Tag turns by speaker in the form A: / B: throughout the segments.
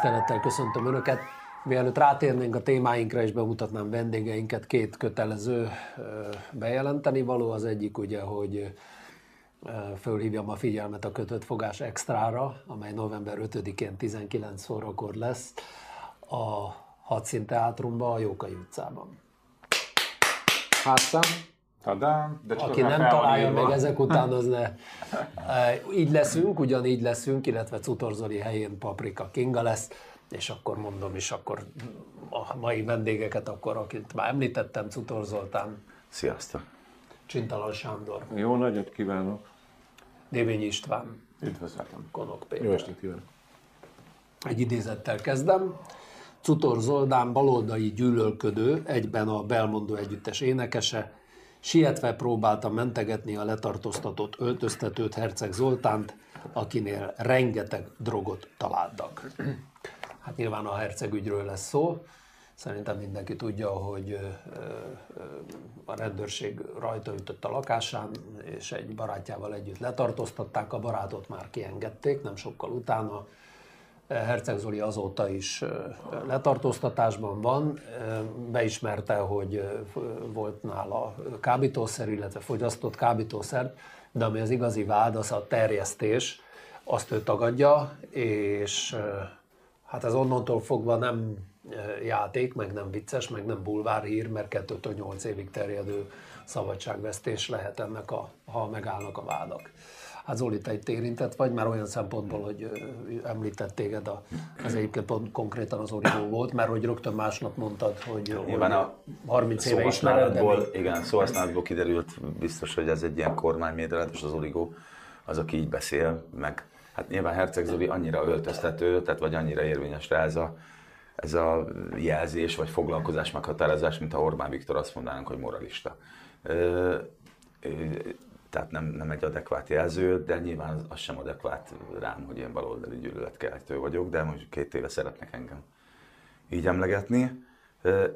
A: Tisztelettel köszöntöm Önöket. Mielőtt rátérnénk a témáinkra, és bemutatnám vendégeinket, két kötelező bejelenteni való. Az egyik ugye, hogy fölhívjam a figyelmet a kötött fogás extrára, amely november 5-én 19 órakor lesz a Hadszín Teátrumban, a Jókai utcában.
B: Hátszám.
C: Tadám,
A: de Aki nem találja meg ezek után, az ne. Így leszünk, ugyanígy leszünk, illetve Cutorzoli helyén Paprika Kinga lesz, és akkor mondom is, akkor a mai vendégeket, akkor akit már említettem, Cutor Zoltán.
D: Sziasztok.
A: Csintalan Sándor.
B: Jó nagyot kívánok.
A: Dévényi István.
C: Üdvözletem.
A: Konok Péter.
B: Jó estét kívánok.
A: Egy idézettel kezdem. Cutor Zoldán baloldali gyűlölködő, egyben a Belmondó együttes énekese, sietve próbálta mentegetni a letartóztatott öltöztetőt Herceg Zoltánt, akinél rengeteg drogot találtak. Hát nyilván a hercegügyről lesz szó. Szerintem mindenki tudja, hogy a rendőrség rajta ütött a lakásán, és egy barátjával együtt letartóztatták, a barátot már kiengedték, nem sokkal utána. Herceg Zoli azóta is letartóztatásban van, beismerte, hogy volt nála kábítószer, illetve fogyasztott kábítószer, de ami az igazi vád, az a terjesztés, azt ő tagadja, és hát ez onnantól fogva nem játék, meg nem vicces, meg nem bulvárhír, mert 2 8 évig terjedő szabadságvesztés lehet ennek, a, ha megállnak a vádak. Hát Zoli, te itt érintett vagy, már olyan szempontból, hogy említett téged, a, az egyébként pont konkrétan az origó volt, mert hogy rögtön másnap mondtad, hogy,
D: Nyilván a
A: 30 éve ismered, de
D: még... Igen, szóhasználatból kiderült biztos, hogy ez egy ilyen kormánymédelet, és az origó az, aki így beszél, meg hát nyilván Herceg Zoli annyira öltöztető, tehát vagy annyira érvényes rá ez a, ez a jelzés, vagy foglalkozás meghatározás, mint ha Orbán Viktor azt mondanánk, hogy moralista. Tehát nem, nem egy adekvát jelző, de nyilván az, az sem adekvát rám, hogy én baloldali gyűlöletkeltő vagyok, de most két éve szeretnek engem így emlegetni.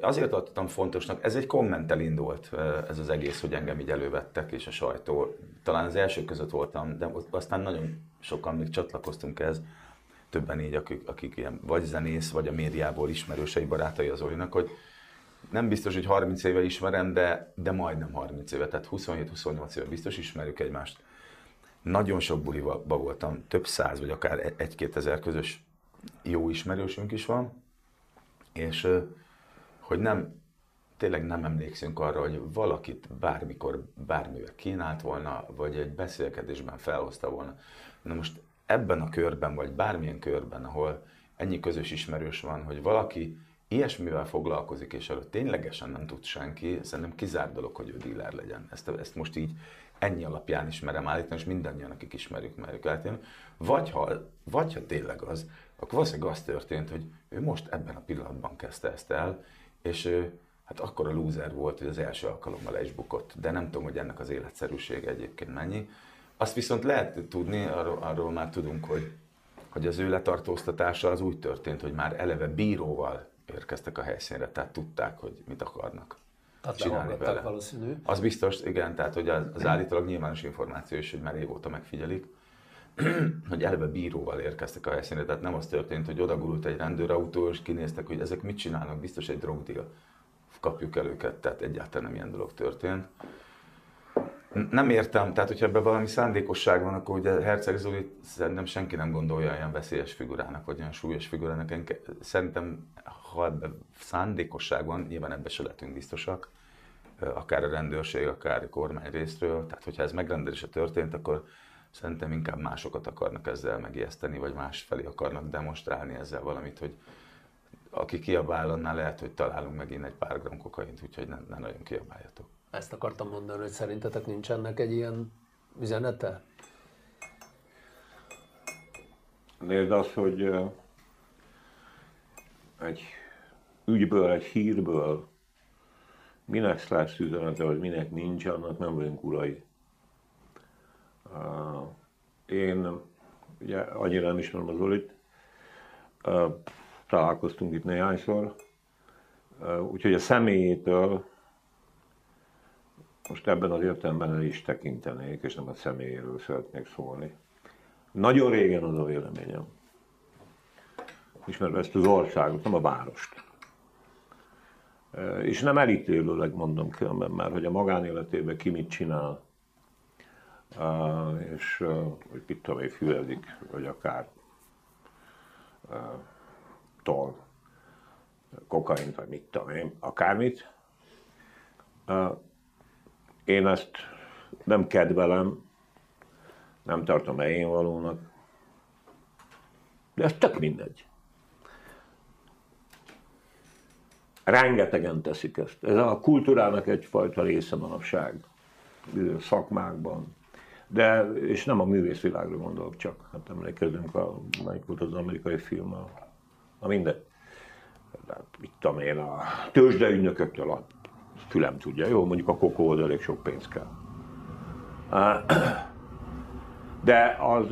D: Azért tartottam fontosnak, ez egy kommentel indult ez az egész, hogy engem így elővettek, és a sajtó. Talán az első között voltam, de aztán nagyon sokan még csatlakoztunk ez, többen így, akik, akik ilyen vagy zenész, vagy a médiából ismerősei, barátai az Olinak, hogy nem biztos, hogy 30 éve ismerem, de, de majdnem 30 éve, tehát 27-28 éve biztos ismerjük egymást. Nagyon sok buliba voltam, több száz, vagy akár egy-két ezer közös jó ismerősünk is van, és hogy nem, tényleg nem emlékszünk arra, hogy valakit bármikor, bármivel kínált volna, vagy egy beszélgetésben felhozta volna. Na most ebben a körben, vagy bármilyen körben, ahol ennyi közös ismerős van, hogy valaki ilyesmivel foglalkozik, és arra ténylegesen nem tud senki, szerintem kizárt dolog, hogy ő dealer legyen. Ezt, ezt most így ennyi alapján ismerem állítani, és mindannyian, akik ismerjük, merjük állítani. Vagy ha, vagy ha tényleg az, akkor valószínűleg az történt, hogy ő most ebben a pillanatban kezdte ezt el, és ő, hát akkor a loser volt, hogy az első alkalommal le is bukott. De nem tudom, hogy ennek az életszerűsége egyébként mennyi. Azt viszont lehet tudni, arról, arról már tudunk, hogy, hogy az ő letartóztatása az úgy történt, hogy már eleve bíróval érkeztek a helyszínre, tehát tudták, hogy mit akarnak
A: tehát csinálni vele. valószínű.
D: Az biztos, igen, tehát hogy az, az állítólag nyilvános információ is, hogy már régóta megfigyelik, hogy eleve bíróval érkeztek a helyszínre, tehát nem az történt, hogy odagurult egy rendőrautó, és kinéztek, hogy ezek mit csinálnak, biztos egy drogdíl, kapjuk el őket, tehát egyáltalán nem ilyen dolog történt. Nem értem, tehát hogyha ebben valami szándékosság van, akkor ugye Herceg Zoli szerintem senki nem gondolja olyan veszélyes figurának, vagy olyan súlyos figurának. Szerintem, ha ebben szándékosság van, nyilván ebben se lehetünk biztosak, akár a rendőrség, akár a kormány részről. Tehát, hogyha ez megrendelése történt, akkor szerintem inkább másokat akarnak ezzel megijeszteni, vagy más felé akarnak demonstrálni ezzel valamit, hogy aki kiabál, annál lehet, hogy találunk megint egy pár gram kokaint, úgyhogy ne, ne nagyon kiabáljatok.
A: Ezt akartam mondani, hogy szerintetek nincsenek egy ilyen üzenete?
B: Nézd azt, hogy egy ügyből, egy hírből minek lesz üzenete, vagy minek nincs, annak nem vagyunk urai. Én ugye annyira nem ismerem az Olit, találkoztunk itt néhányszor, úgyhogy a személyétől most ebben az értelemben el is tekintenék, és nem a személyéről szeretnék szólni. Nagyon régen az a véleményem, ismerve ezt az országot, nem a várost. És nem elítélőleg mondom különben már, hogy a magánéletében ki mit csinál, és hogy mit tudom én, fülezik, vagy akár tol kokaint, vagy mit tudom én, akármit. Én ezt nem kedvelem, nem tartom én valónak, de ez tök mindegy. Rengetegen teszik ezt. Ez a kultúrának egyfajta része manapság szakmákban. De, és nem a művészvilágra gondolok csak. Hát emlékezünk, a, melyik volt az amerikai film, a, a mindegy. Hát, mit tudom én, a tőzsdeügynököktől a fülem tudja, jó, mondjuk a kokóhoz elég sok pénz kell. De az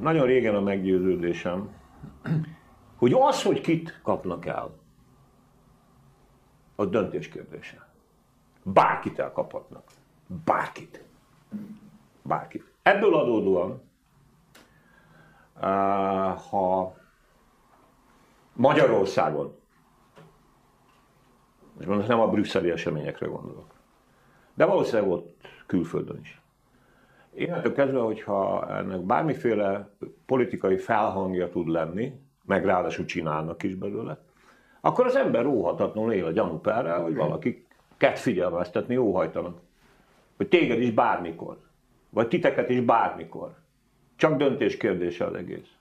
B: nagyon régen a meggyőződésem, hogy az, hogy kit kapnak el, az döntés kérdése. Bárkit elkaphatnak. Bárkit. Bárkit. Ebből adódóan, ha Magyarországon, és most nem a brüsszeli eseményekre gondolok, de valószínűleg ott külföldön is. Innentől kezdve, hogyha ennek bármiféle politikai felhangja tud lenni, meg ráadásul csinálnak is belőle, akkor az ember óhatatlanul él a gyanúperrel, hogy valaki kett figyelmeztetni óhajtanak. Hogy téged is bármikor. Vagy titeket is bármikor. Csak döntés kérdése az egész.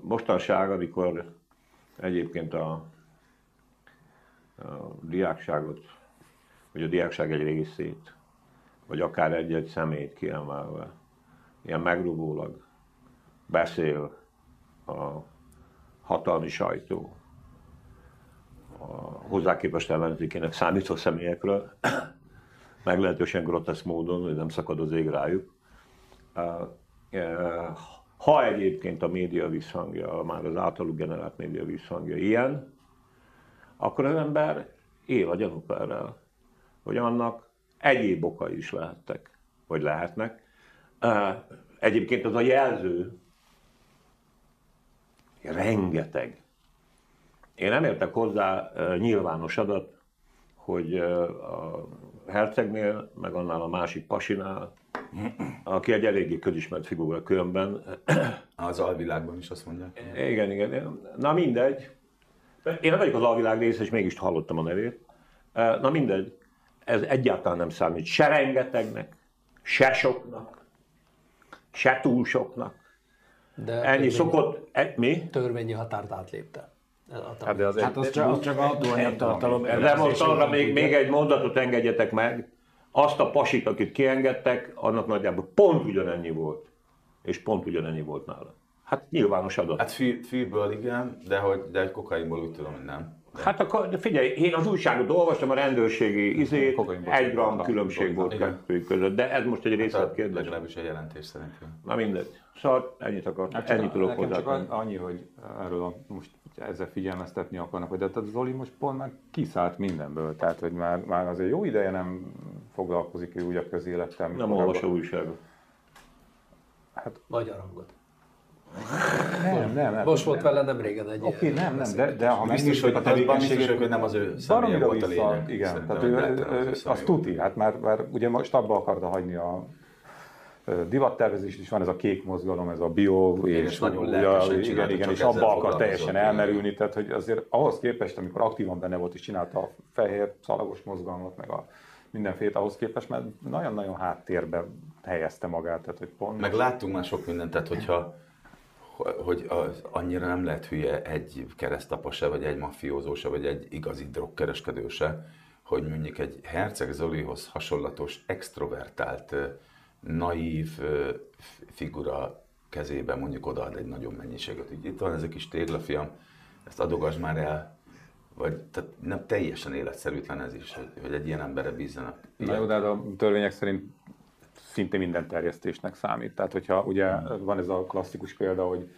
B: Mostanság, amikor egyébként a, a diákságot, vagy a diákság egy részét, vagy akár egy-egy szemét kiemelve, ilyen megrugólag beszél a hatalmi sajtó a hozzá képest ellenzékének számító személyekről, meglehetősen groteszk módon, hogy nem szakad az ég rájuk. Ha egyébként a média visszhangja, már az általuk generált média visszhangja ilyen, akkor az ember él a gyanúperrel, hogy annak egyéb okai is lehettek, vagy lehetnek. Egyébként az a jelző, rengeteg. Én nem értek hozzá nyilvános adat, hogy a hercegnél, meg annál a másik pasinál, aki egy eléggé közismert figura különben.
D: Az alvilágban is azt mondja.
B: Igen, igen. Na mindegy. Én nem vagyok az alvilág része, és mégis hallottam a nevét. Na mindegy. Ez egyáltalán nem számít. Se rengetegnek, se soknak, se túl soknak. De Ennyi törvényi, szokott, e, mi?
A: Törvényi határt átlépte.
C: Hát, de az, hát az, csak, az csak autóanyagtartalom.
B: De most arra még, még egy mondatot engedjetek meg. Azt a pasit, akit kiengedtek, annak nagyjából pont ugyanennyi volt. És pont ugyanennyi volt nála. Hát nyilvános adat.
D: Hát fűből igen, de, hogy, de kokainból úgy tudom, hogy nem.
B: Hát akkor de figyelj, én az újságot olvastam, a rendőrségi izét, egy gram különbség volt kettő között, de ez most egy részletkérdés.
D: Hát, legalábbis egy jelentés szerintem.
B: Na mindegy. Szóval ennyit akartam, hát ennyit tudok hozzá. Csak
C: annyi, hogy erről a, most ezzel figyelmeztetni akarnak, hogy de Zoli most pont már kiszállt mindenből, tehát hogy már, már azért jó ideje nem foglalkozik ő úgy a közélettel.
B: Nem olvas a újságot.
A: Hát, Magyar hangot.
C: Nem, nem, nem.
A: Most volt vele nem régen egy
C: Oké, okay, nem, nem, de, de ha
D: biztos, hogy a tevékenységek, hogy nem az ő személye volt a lényeg.
C: Igen, tehát ő, az tuti, hát már, már ugye most abba akarta hagyni a divattervezés is van, ez a kék mozgalom, ez a bio,
D: igen, és, nagyon
C: igen, igen, és abba akar teljesen elmerülni, tehát hogy azért ahhoz képest, amikor aktívan benne volt és csinálta a fehér szalagos mozgalmat, meg a mindenféle ahhoz képest, mert nagyon-nagyon háttérbe helyezte magát. Tehát, hogy pont
D: meg láttunk már sok mindent, tehát hogyha hogy az, annyira nem lehet hülye egy keresztapa se, vagy egy mafiózó se, vagy egy igazi drogkereskedő se, hogy mondjuk egy Herceg Zolihoz hasonlatos, extrovertált, naív figura kezébe mondjuk odaad egy nagyobb mennyiséget. Így itt van ez a kis téglafiam, ezt adogass már el, vagy tehát nem teljesen életszerűtlen ez is, hogy, hogy egy ilyen emberre bízzanak.
C: Na jó, de hát a törvények szerint szinte minden terjesztésnek számít. Tehát, hogyha ugye hmm. van ez a klasszikus példa, hogy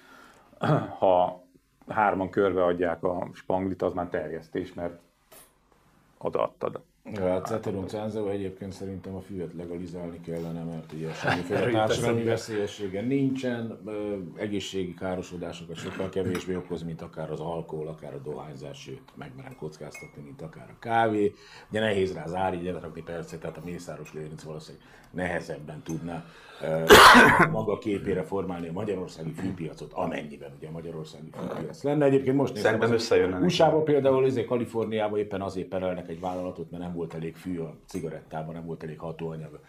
C: ha hárman körbe adják a spanglit, az már terjesztés, mert odaadtad.
E: Cenzeo egyébként szerintem a füvet legalizálni kellene, mert ugye semmiféle társadalmi veszélyessége nincsen, egészségi károsodásokat sokkal kevésbé okoz, mint akár az alkohol, akár a dohányzás, sőt, megmerem kockáztatni, mint akár a kávé. Ugye nehéz rá az ári rakni percet, tehát a Mészáros Lőrinc valószínűleg nehezebben tudná maga képére formálni a magyarországi fűpiacot, amennyiben ugye a magyarországi fűpiac lenne. Egyébként most
D: nézem, Szerintem összejönne.
E: usa például, ezért Kaliforniában éppen azért perelnek egy vállalatot, mert nem volt elég fű a cigarettában, nem volt elég hatóanyag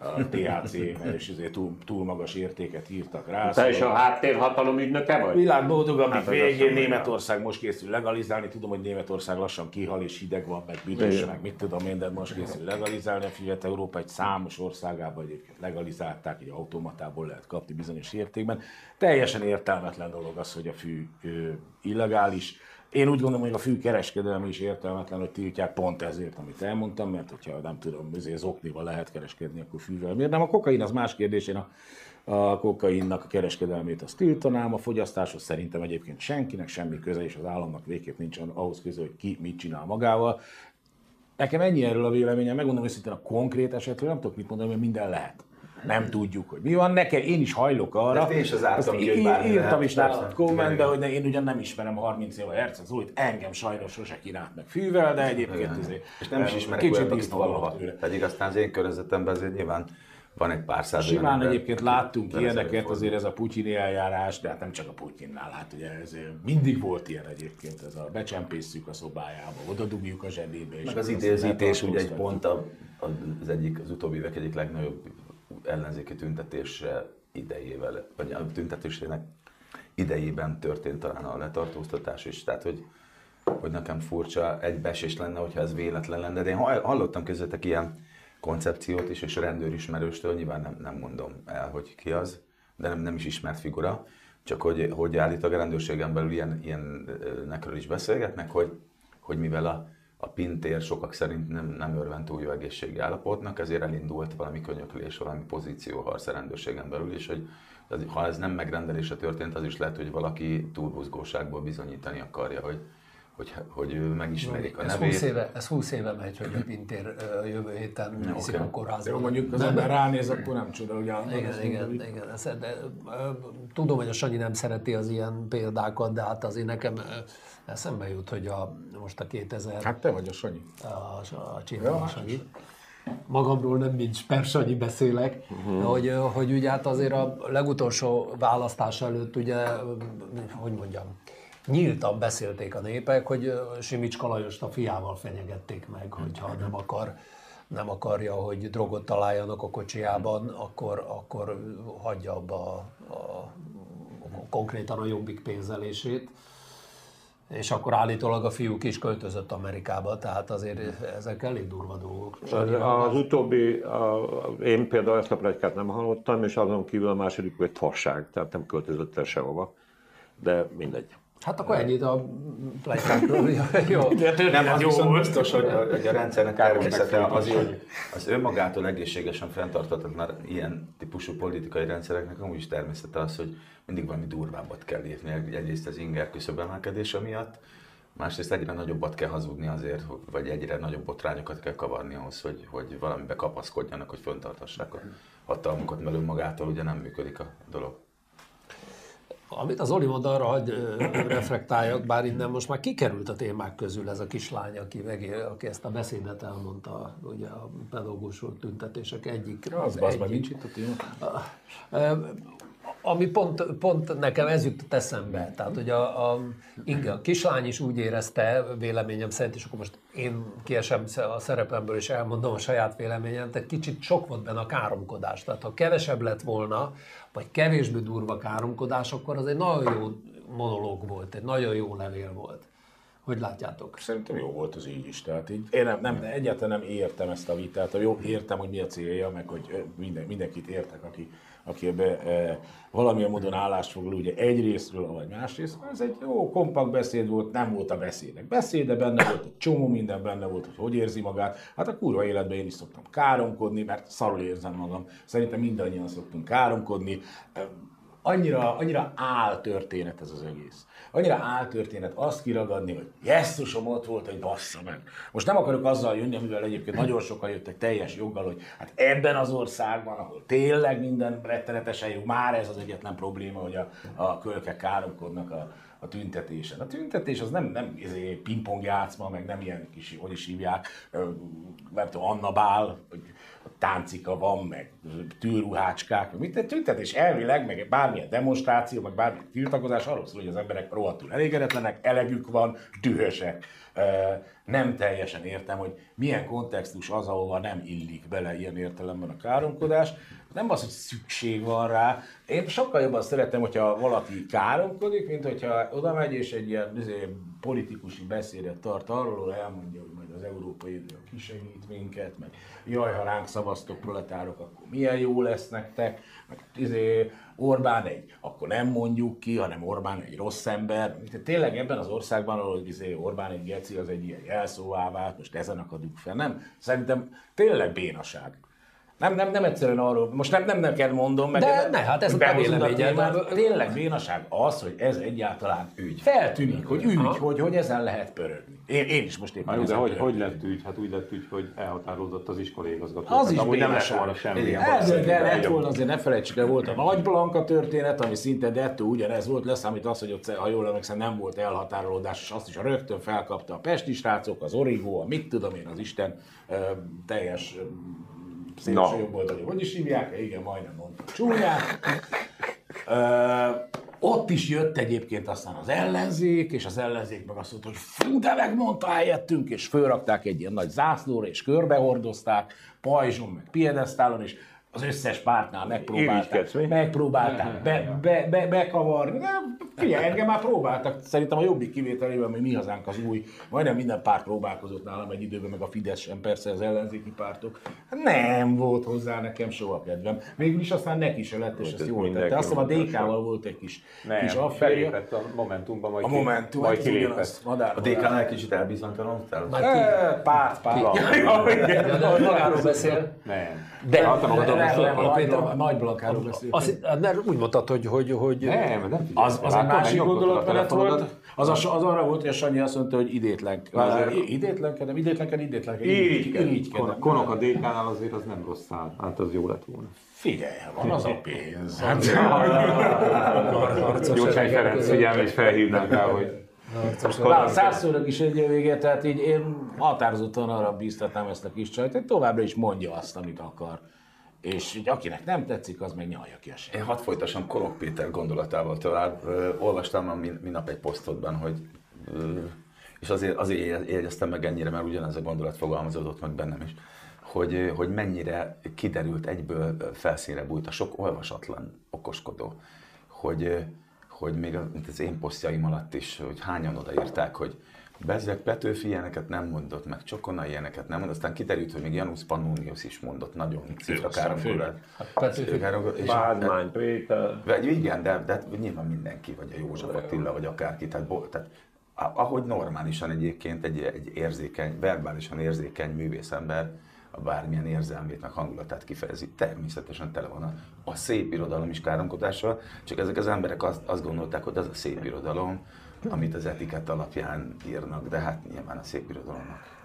E: a THC, mert is azért túl, túl magas értéket írtak rá.
B: Te is a háttérhatalom ügynöke vagy?
E: Világ boldog, hát végén Németország most készül legalizálni. Tudom, hogy Németország lassan kihal és hideg van, meg büdös, meg mit tudom én, de most készül legalizálni a füvet. Európa egy számos országában egyébként legalizálták, egy automatából lehet kapni bizonyos értékben. Teljesen értelmetlen dolog az, hogy a fű ö, illegális én úgy gondolom, hogy a fű kereskedelmi is értelmetlen, hogy tiltják pont ezért, amit elmondtam, mert hogyha nem tudom, azért zoknival lehet kereskedni, akkor fűvel. Miért nem? A kokain az más kérdés, én a, a kokainnak a kereskedelmét azt tiltanám, a fogyasztáshoz szerintem egyébként senkinek semmi köze, és az államnak végképp nincsen ahhoz köze, hogy ki mit csinál magával. Nekem ennyi erről a véleményem, megmondom őszintén a konkrét esetről nem tudok mit mondani, mert minden lehet nem tudjuk, hogy mi van. Nekem én is hajlok arra.
D: De én is az ártam
E: ki, hogy bármi Írtam is rá kommentbe, hogy én ugyan nem ismerem a 30 éve Herceg Zolit, engem sajnos sose kínált meg fűvel, de egyébként azért,
D: És nem is ismerek olyat, akit valaha. Pedig aztán az én környezetemben azért nyilván van egy pár száz
E: Simán ember, egyébként láttunk ilyeneket, azért ez a putyini eljárás, de hát nem csak a Putyinnál, hát ugye ez mindig volt ilyen egyébként, ez a becsempészük a szobájába, oda dugjuk a zsebébe.
D: Meg az idézítés ugye egy pont az egyik, az utóbbi évek egyik legnagyobb ellenzéki tüntetésre idejével, vagy a tüntetésének idejében történt talán a letartóztatás is. Tehát, hogy, hogy nekem furcsa egybesés lenne, hogyha ez véletlen lenne. De én hallottam közöttek ilyen koncepciót is, és rendőrismerőstől nyilván nem, nem mondom el, hogy ki az, de nem, nem is ismert figura, csak hogy, hogy állítólag a rendőrségen belül ilyen, ilyenekről is beszélgetnek, hogy, hogy mivel a, a pintér sokak szerint nem, nem örvend túl jó egészségi állapotnak, ezért elindult valami könyöklés, valami pozícióharc a rendőrségen belül, és hogy ha ez nem megrendelése történt, az is lehet, hogy valaki túlbuzgóságból bizonyítani akarja, hogy, hogy, hogy megismerik a
A: ez
D: nevét.
A: 20 éve, ez 20 éve megy, hogy a Pintér jövő héten viszik okay. a kórházba.
E: Jó, mondjuk az ember ránéz, akkor nem csoda, hogy
A: áll. Igen, igen, igen. Ez, de, tudom, hogy a Sanyi nem szereti az ilyen példákat, de hát azért nekem eszembe jut, hogy a, most a 2000...
E: Hát te vagy a Sanyi.
A: A, a Csináló Sanyi. Magamról nem mint Sanyi beszélek, uh-huh. hogy, hogy ugye hát azért a legutolsó választás előtt ugye, hogy mondjam, nyíltan beszélték a népek, hogy Simics Kalajost a fiával fenyegették meg, hogyha nem akar nem akarja, hogy drogot találjanak a kocsiában, akkor, akkor hagyja abba a, a, a, konkrétan a jobbik pénzelését és akkor állítólag a fiú is költözött Amerikába, tehát azért ezek elég durva dolgok.
B: Az utóbbi, a, én például ezt a plegykát nem hallottam, és azon kívül a második egy fasság, tehát nem költözött el sehova, de mindegy.
A: Hát akkor ennyit a plegykákról. jó.
D: Nem, az viszont biztos, hogy a, hogy a rendszernek természete az, hogy az önmagától egészségesen fenntartatlan ilyen típusú politikai rendszereknek amúgy is természete az, hogy mindig valami durvábbat kell lépni. Egyrészt az inger küszöbemelkedése miatt, másrészt egyre nagyobbat kell hazudni azért, vagy egyre nagyobb botrányokat kell kavarni ahhoz, hogy, hogy valamibe kapaszkodjanak, hogy föntartassák a hatalmukat, mert önmagától ugye nem működik a dolog.
A: Amit az Oli mond, arra hagy reflektáljak, bár innen most már kikerült a témák közül ez a kislány, aki, meg, aki ezt a beszédet elmondta, ugye a pedagógus tüntetések egyik.
E: Az, az egyik. nincs itt a téma
A: ami pont, pont nekem ez jutott eszembe. Tehát, hogy a, a, Inge, a kislány is úgy érezte, véleményem szerint, és akkor most én kiesem a szerepemből, és elmondom a saját véleményem, tehát kicsit sok volt benne a káromkodás. Tehát ha kevesebb lett volna, vagy kevésbé durva káromkodás, akkor az egy nagyon jó monológ volt, egy nagyon jó levél volt. Hogy látjátok?
E: Szerintem jó volt az így is. Tehát így, én nem, nem, egyáltalán nem értem ezt a vitát. Jó, értem, hogy mi a célja, meg hogy minden, mindenkit értek, aki aki ebbe e, valamilyen módon állást foglal, ugye egyrésztről, vagy másrészt, ez egy jó, kompakt beszéd volt, nem volt a beszédek beszéde, benne volt egy csomó minden benne volt, hogy hogy érzi magát. Hát a kurva életben én is szoktam káromkodni, mert szarul érzem magam. Szerintem mindannyian szoktunk káromkodni annyira, annyira áltörténet ez az egész. Annyira áltörténet azt kiragadni, hogy jesszusom ott volt, hogy bassza meg. Most nem akarok azzal jönni, amivel egyébként nagyon sokan jöttek teljes joggal, hogy hát ebben az országban, ahol tényleg minden rettenetesen jó, már ez az egyetlen probléma, hogy a, a kölkek káromkodnak a, a tüntetésen. A tüntetés az nem, nem izé, pingpong játszma, meg nem ilyen kis, hogy is hívják, nem tudom, Anna Bál, hogy táncika van, meg tűrruhácskák, meg mit, tüntetés elvileg, meg bármilyen demonstráció, meg bármilyen tiltakozás arról szól, hogy az emberek rohadtul elégedetlenek, elegük van, dühösek. Nem teljesen értem, hogy milyen kontextus az, ahova nem illik bele ilyen értelemben a káromkodás. Nem az, hogy szükség van rá. Én sokkal jobban szeretem, hogyha valaki káromkodik, mint hogyha oda megy és egy ilyen izé, politikusi beszédet tart arról, elmondja, hogy majd az Európai Unió kisegít minket, meg jaj, ha ránk szavaztok proletárok, akkor milyen jó lesz nektek, meg izé, Orbán egy, akkor nem mondjuk ki, hanem Orbán egy rossz ember. Tényleg ebben az országban, ahol izé, Orbán egy geci, az egy ilyen jelszóvá vált, most ezen akadjuk fel, nem? Szerintem tényleg bénaság. Nem, nem, nem egyszerűen arról, most nem, nem neked mondom, meg
A: De ne, hát ez a te véleményed.
E: Tényleg bénaság az, hogy ez egyáltalán ügy. Feltűnik, hogy ügy, hogy, hogy ezen lehet pörögni. Én, én is most éppen
C: Jó, de hogy, hogy lett ügy? Hát úgy lett ügy, hogy elhatárolódott az iskolai igazgató.
E: Az is
C: amúgy nem lett volna semmi.
E: Kell lett volna, azért ne felejtsük el, volt a Nagy Blanka történet, ami szinte dettó ugyanez volt, leszámít az, hogy ott, ha jól emlékszem, nem volt elhatárolódás, és azt is a rögtön felkapta a pesti srácok, az Origo, a mit tudom én, az Isten teljes szélső jobboldali, hogy is hívják? Igen, majdnem mondtam. Csúnyák. Ott is jött egyébként aztán az ellenzék, és az ellenzék meg azt mondta, hogy fú, de megmondta helyettünk, és fölrakták egy ilyen nagy zászlóra, és körbehordozták, pajzson, meg piedesztálon, és az összes pártnál megpróbálták, megpróbálták be, be, be, bekavarni. De figyelj, engem már próbáltak, szerintem a jobbik kivételével, hogy mi hazánk az új, majdnem minden párt próbálkozott nálam egy időben, meg a Fidesz sem, persze az ellenzéki pártok. Hát Nem volt hozzá nekem soha kedvem. Végül is aztán neki se lett, és
B: Hát
E: ezt
B: ez
E: jól tette. Azt hiszem a DK-val volt egy kis,
C: Nem,
E: kis
C: belépett a Momentumba, majd,
E: A Momentum,
C: majd
E: hát
C: kilépett.
D: A DK-nál egy kicsit elbizonytalanodtál?
E: Párt, párt.
A: Magáról beszél.
C: Nem.
A: De,
C: Beszél.
A: de-
E: A
A: Péter,
E: Nagy- Nagy Blankáról beszélünk.
A: azt, mert úgy mondtad, hogy, hogy, hogy
C: Nem, nem.
E: Az, az egy másik gondolatmenet volt. Az, az, az arra volt, hogy a Sanyi azt mondta, hogy idétlen. Idétlenkedem, idétlenkedem, idétlenkedem.
C: Irigykedem.
E: Irigykedem.
C: Konok a DK-nál azért az nem rossz szál. Hát az jó lett volna.
E: Figyelj, van az a pénz. Hát,
C: Gyurcsány Ferenc figyelmét felhívnám rá, hogy
E: százszorok is egy vége, tehát így én határozottan arra bíztatnám ezt a kis csajt, hogy továbbra is mondja azt, amit akar. És akinek nem tetszik, az meg nyalja ki a
D: Én
E: sem.
D: hadd folytassam Korok Péter gondolatával tovább. Olvastam a min- minap egy posztodban, hogy és azért, azért jegyeztem meg ennyire, mert ugyanez a gondolat fogalmazódott meg bennem is, hogy, hogy mennyire kiderült egyből felszínre bújt a sok olvasatlan okoskodó, hogy, hogy még az én posztjaim alatt is, hogy hányan odaírták, hogy Bezzeg Petőfi ilyeneket nem mondott, meg Csokona ilyeneket nem mondott, aztán kiderült, hogy még Janusz Pannonius is mondott nagyon cifra káromkodót.
A: Petőfi-
D: És-
B: Bádmány Péter.
D: vagy igen, de, de nyilván mindenki, vagy a József Attila, vagy akárki. Tehát, bo- tehát a- ahogy normálisan egyébként egy, egy érzékeny, verbálisan érzékeny művészember a bármilyen érzelmét, meg hangulatát kifejezi, természetesen tele van a, a szép irodalom is káromkodással, csak ezek az emberek azt, azt gondolták, hogy ez a szép irodalom, amit az etikett alapján írnak, de hát nyilván a szép irodalomnak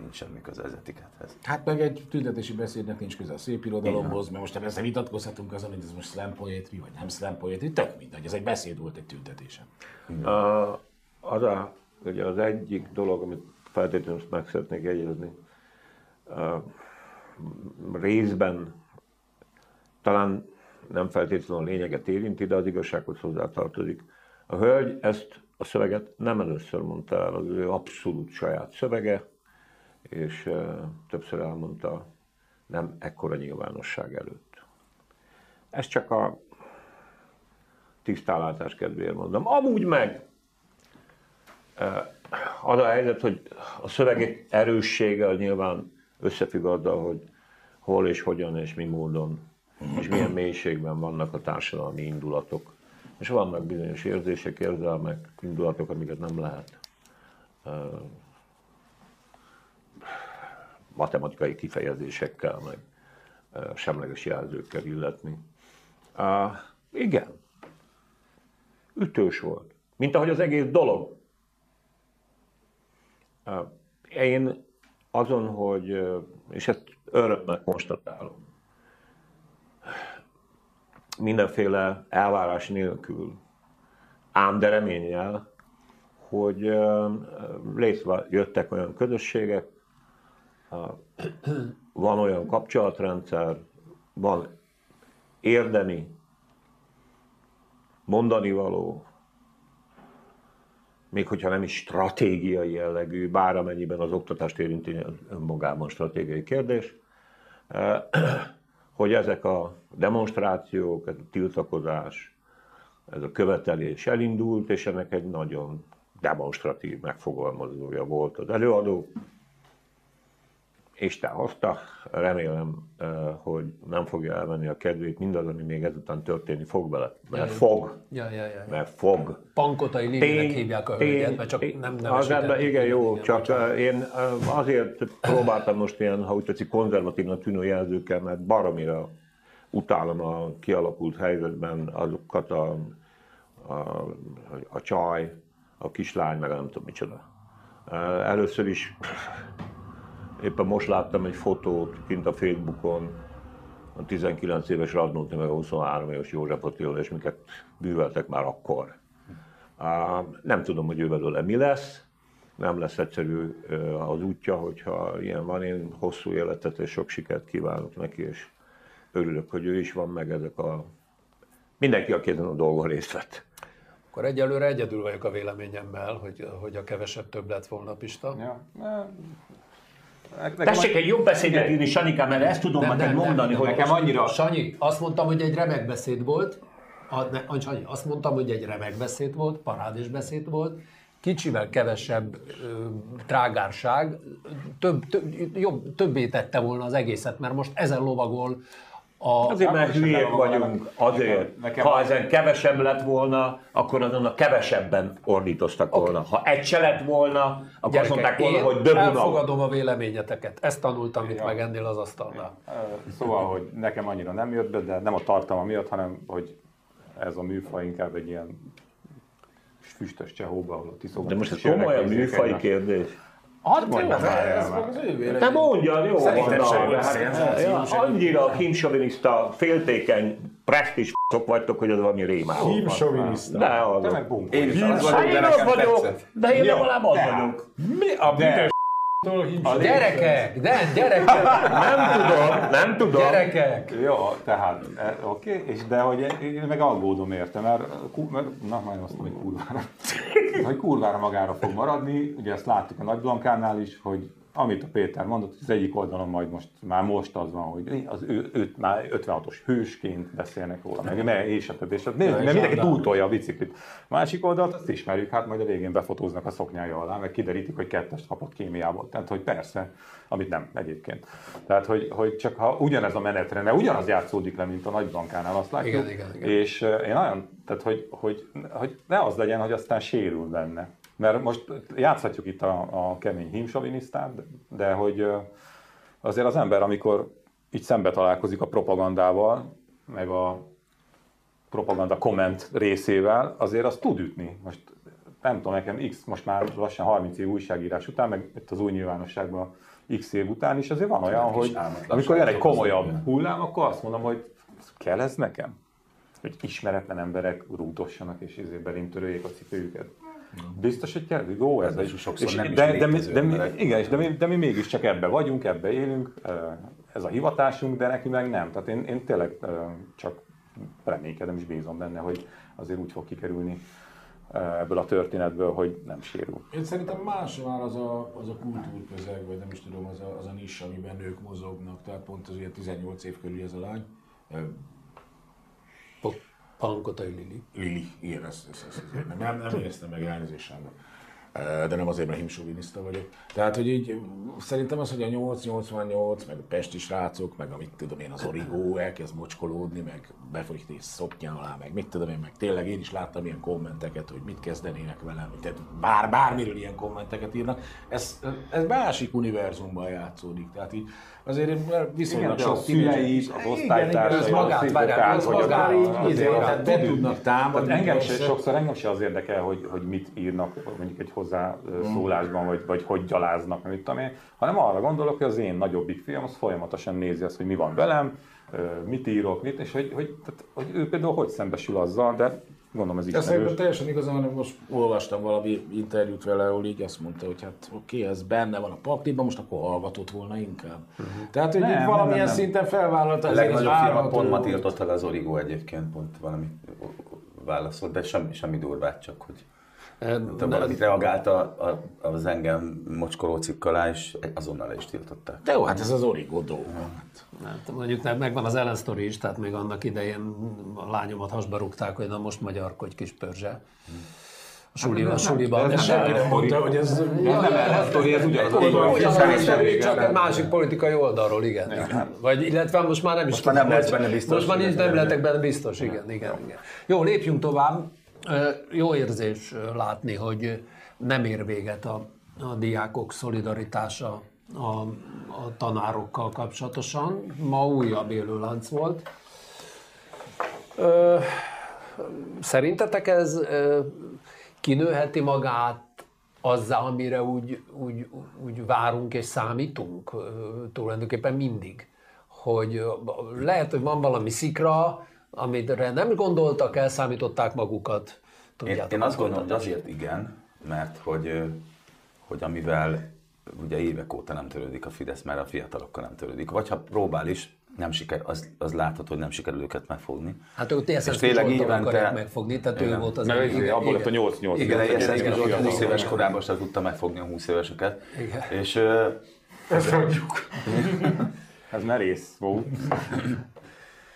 D: nincs semmi köze az etikethez.
E: Hát meg egy tüntetési beszédnek nincs köze a szép irodalomhoz, mert most ezzel vitatkozhatunk azon, hogy ez most slam poetry, vagy nem slam poetry, tök mindegy, ez egy beszéd volt egy tüntetésen.
B: A- Az, a, ugye az egyik dolog, amit feltétlenül meg szeretnék jegyezni, a részben talán nem feltétlenül a lényeget érinti, de az igazsághoz hozzátartozik. A hölgy ezt a szöveget nem először mondta el, az ő abszolút saját szövege, és többször elmondta nem ekkora nyilvánosság előtt. Ez csak a tisztálátás kedvéért mondom. Amúgy meg az a helyzet, hogy a szövegek erőssége az nyilván összefügg azzal, hogy hol és hogyan és mi módon és milyen mélységben vannak a társadalmi indulatok. És vannak bizonyos érzések, érzelmek, indulatok, amiket nem lehet eh, matematikai kifejezésekkel, meg semleges jelzőkkel illetni. Uh, igen, ütős volt. Mint ahogy az egész dolog. Én azon, hogy, és ezt örömmel konstatálom, mindenféle elvárás nélkül, ám de reménnyel, hogy létre jöttek olyan közösségek, van olyan kapcsolatrendszer, van érdemi, mondani való, még hogyha nem is stratégiai jellegű, bár amennyiben az oktatást érinti önmagában stratégiai kérdés, hogy ezek a demonstrációk, ez a tiltakozás, ez a követelés elindult, és ennek egy nagyon demonstratív megfogalmazója volt az előadó. Isten hozta, remélem, hogy nem fogja elvenni a kedvét mindaz, ami még ezután történni fog vele. Mert ja, fog.
A: Ja, ja, ja.
B: Mert fog.
A: Pankotai Lilinek hívják a hölgyet, mert csak nem
B: az ebben, Igen, jó, csak én azért próbáltam most ilyen, ha úgy tetszik, konzervatívnak tűnő jelzőkkel, mert baromira utálom a kialakult helyzetben azokat a, a, a csaj, a kislány, meg nem tudom micsoda. Először is éppen most láttam egy fotót kint a Facebookon, a 19 éves Radnóti, meg a 23 éves József Attila, és miket bűveltek már akkor. Nem tudom, hogy ő belőle mi lesz, nem lesz egyszerű az útja, hogyha ilyen van. Én hosszú életet és sok sikert kívánok neki, és örülök, hogy ő is van, meg ezek a... Mindenki, aki ezen a dolgon részt vett.
A: Akkor egyelőre egyedül vagyok a véleményemmel, hogy, hogy a kevesebb több lett volna Pista.
C: Ja.
B: Tessék egy jobb beszédet írni, Sanika, mert ezt tudom nem, neked mondani, nem, hogy
A: nekem annyira... Sanyi, azt mondtam, hogy egy remek beszéd volt, a, ne, Sanyi, azt mondtam, hogy egy remek beszéd volt, parádés beszéd volt, kicsivel kevesebb ö, trágárság, több, több, jobb, többé tette volna az egészet, mert most ezen lovagol
B: a, azért, mert hülyék vagyunk, azért. Nekem ha ezen kevesebb lett volna, akkor azon a kevesebben ordítoztak okay. volna. Ha egy se lett volna, akkor Gyerekek, azt mondták volna, hogy döbben.
A: elfogadom a véleményeteket. Ezt tanultam itt ja. meg ennél az asztalnál.
C: Szóval, hogy nekem annyira nem jött be, de nem a tartalma miatt, hanem hogy ez a műfaj inkább egy ilyen füstös csehóba, ahol a.
B: De most ez komolyan műfaj kérdés.
A: Hadd mondja már
B: Te mondjad, jó Szerintem hát, Annyira himsoviniszta, féltékeny, prestis f***ok vagytok, hogy az valami rémá.
E: Himsoviniszta?
B: De az.
C: Te meg
E: Én is az vagyok,
B: de nekem vagyok, de én legalább az vagyok.
E: Mi a büdös
A: a gyerekek, de gyerekek!
B: Nem tudom, nem tudom.
A: Gyerekek!
C: Jó, tehát, e, oké, okay, és de hogy én meg aggódom érte, mert, mert na, majd azt mondom, hogy kurvára, hogy kurvára magára fog maradni, ugye ezt láttuk a Nagy Blankánál is, hogy amit a Péter mondott, az egyik oldalon majd most, már most az van, hogy az ő, őt már 56-os hősként beszélnek róla, meg mert és a többi, és a mert mindenki túltolja a biciklit. A másik oldalt azt ismerjük, hát majd a végén befotóznak a szoknyája alá, meg kiderítik, hogy kettest kapott kémiából. Tehát, hogy persze, amit nem egyébként. Tehát, hogy, hogy csak ha ugyanez a menetre, ne ugyanaz játszódik le, mint a nagy bankánál, azt látjuk.
A: Igen, igen, igen.
C: És én nagyon, tehát, hogy, hogy, hogy ne az legyen, hogy aztán sérül benne mert most játszhatjuk itt a, a kemény hímsovinisztát, de hogy azért az ember, amikor így szembe találkozik a propagandával, meg a propaganda komment részével, azért az tud ütni. Most nem tudom, nekem X, most már lassan 30 év újságírás után, meg itt az új nyilvánosságban X év után is azért van olyan, hogy amikor jön egy komolyabb hullám, akkor azt mondom, hogy kell ez nekem? Hogy ismeretlen emberek rúdossanak és ezért belintörőjék a cipőjüket. Biztos, hogy kell? Jó, ez egy...
D: Sokszor és nem
C: de, de, de, de, mi, igen, és de mi, de mi mégiscsak ebbe vagyunk, ebbe élünk, ez a hivatásunk, de neki meg nem. Tehát én, én tényleg csak reménykedem és bízom benne, hogy azért úgy fog kikerülni ebből a történetből, hogy nem sérül.
E: Én szerintem más már az a, az a kultúrközeg, vagy nem is tudom, az a, az a nis, amiben nők mozognak, tehát pont az ilyen 18 év körül ez a lány.
A: Pankotai Lili.
E: Lili, igen, ezt, ezt, ezt, ezt nem, nem éreztem meg elnézést de nem azért, mert himsoviniszta vagyok. Tehát, hogy így szerintem az, hogy a 888, meg a pesti srácok, meg amit tudom én, az origó elkezd mocskolódni, meg befolyik és szoknya alá, meg mit tudom én, meg tényleg én is láttam ilyen kommenteket, hogy mit kezdenének velem, tehát bár, bármiről ilyen kommenteket írnak. Ez, ez másik univerzumban játszódik. Tehát így azért viszonylag
C: Igen,
E: sok
C: szüleik, az osztálytársak,
A: ez magát,
C: a
A: magát,
C: hogy azért
A: így,
E: be tudnak támadni.
C: Engem sokszor engem se az érdekel, hogy, hogy mit írnak mondjuk egy hozzászólásban, vagy, vagy hogy gyaláznak, mit tudom én, hanem arra gondolok, hogy az én nagyobbik fiam az folyamatosan nézi azt, hogy mi van velem, mit írok, mit, és hogy, hogy, tehát, hogy ő például hogy szembesül azzal, de gondolom ez ismerős.
E: teljesen igazán, hanem most olvastam valami interjút vele, ahol így azt mondta, hogy hát oké, ez benne van a pakliban, most akkor hallgatott volna inkább. Tehát, hogy
C: Nem,
E: így valamilyen
C: nem, nem.
E: szinten felvállalta
D: A legnagyobb pont ma tiltott el az Origo egyébként, pont valami válaszolt, de semmi, semmi durvát, csak hogy te valamit reagált a, a, az engem mocskoló cikk alá, és azonnal is tiltották.
E: De jó, hát ez az Origo dolga.
A: Hát mondjuk nem, megvan az Ellen Story is, tehát még annak idején a lányomat hasba rúgták, hogy na most magyarkodj kis pörzse. A suliban, a suliban.
E: De senki nem mondta, hogy ez...
C: Nem Ellen Story, ez ugyanaz.
A: Csak egy másik politikai oldalról, igen. Vagy illetve most már nem is
D: Most már nem lehetsz benne biztos,
A: Most már nem lehetek benne biztos, igen, igen, igen. Jó, lépjünk tovább. Jó érzés látni, hogy nem ér véget a, a diákok szolidaritása a, a tanárokkal kapcsolatosan. Ma újabb élőlánc volt. Ö, Szerintetek ez ö, kinőheti magát azzal, amire úgy, úgy, úgy várunk és számítunk tulajdonképpen mindig? Hogy lehet, hogy van valami szikra, amire nem gondoltak, elszámították magukat.
D: Én,
A: Tudjátok,
D: én azt
A: hogy
D: gondolom, hogy azért igen, mert hogy, hogy amivel ugye évek óta nem törődik a Fidesz, mert a fiatalokkal nem törődik. Vagy ha próbál is, nem siker, az, az látható, hogy nem sikerül őket megfogni.
A: Hát ők
D: tényleg
A: Zsoltot
D: évente-
A: akarják megfogni, tehát ő
D: Igen.
A: volt az
C: Mert izé, abból lett a 8-8.
D: Igen, egészen
C: egy
D: igen,
C: fiatal-
D: 20 éves korában sem tudta megfogni a 20 éveseket.
A: Igen.
D: És ö,
C: Ezt adjuk. Ez merész volt.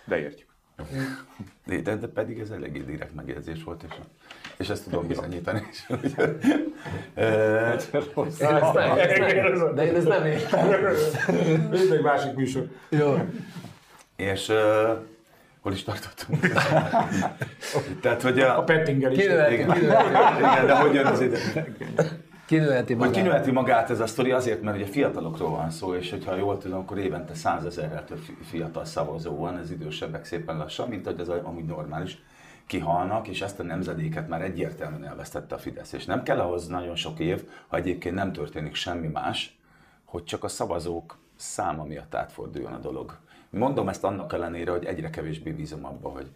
C: De értjük.
D: De, de pedig ez eléggé direkt megjegyzés volt, és, és ezt tudom bizonyítani is.
A: De én ezt nem értem.
E: Ez egy másik műsor.
A: Jó.
D: és hol is tartottunk? Tehát, hogy a,
E: A Pettinger is.
D: Igen, de hogy jön az ide?
A: Kinőheti
D: Hogy
A: magát.
D: kinőheti magát ez a sztori azért, mert ugye fiatalokról van szó, és hogyha jól tudom, akkor évente százezerrel több fi- fiatal szavazó van, ez idősebbek szépen lassan, mint hogy ez amúgy normális kihalnak, és ezt a nemzedéket már egyértelműen elvesztette a Fidesz. És nem kell ahhoz nagyon sok év, ha egyébként nem történik semmi más, hogy csak a szavazók száma miatt átforduljon a dolog. Mondom ezt annak ellenére, hogy egyre kevésbé bízom abba, hogy,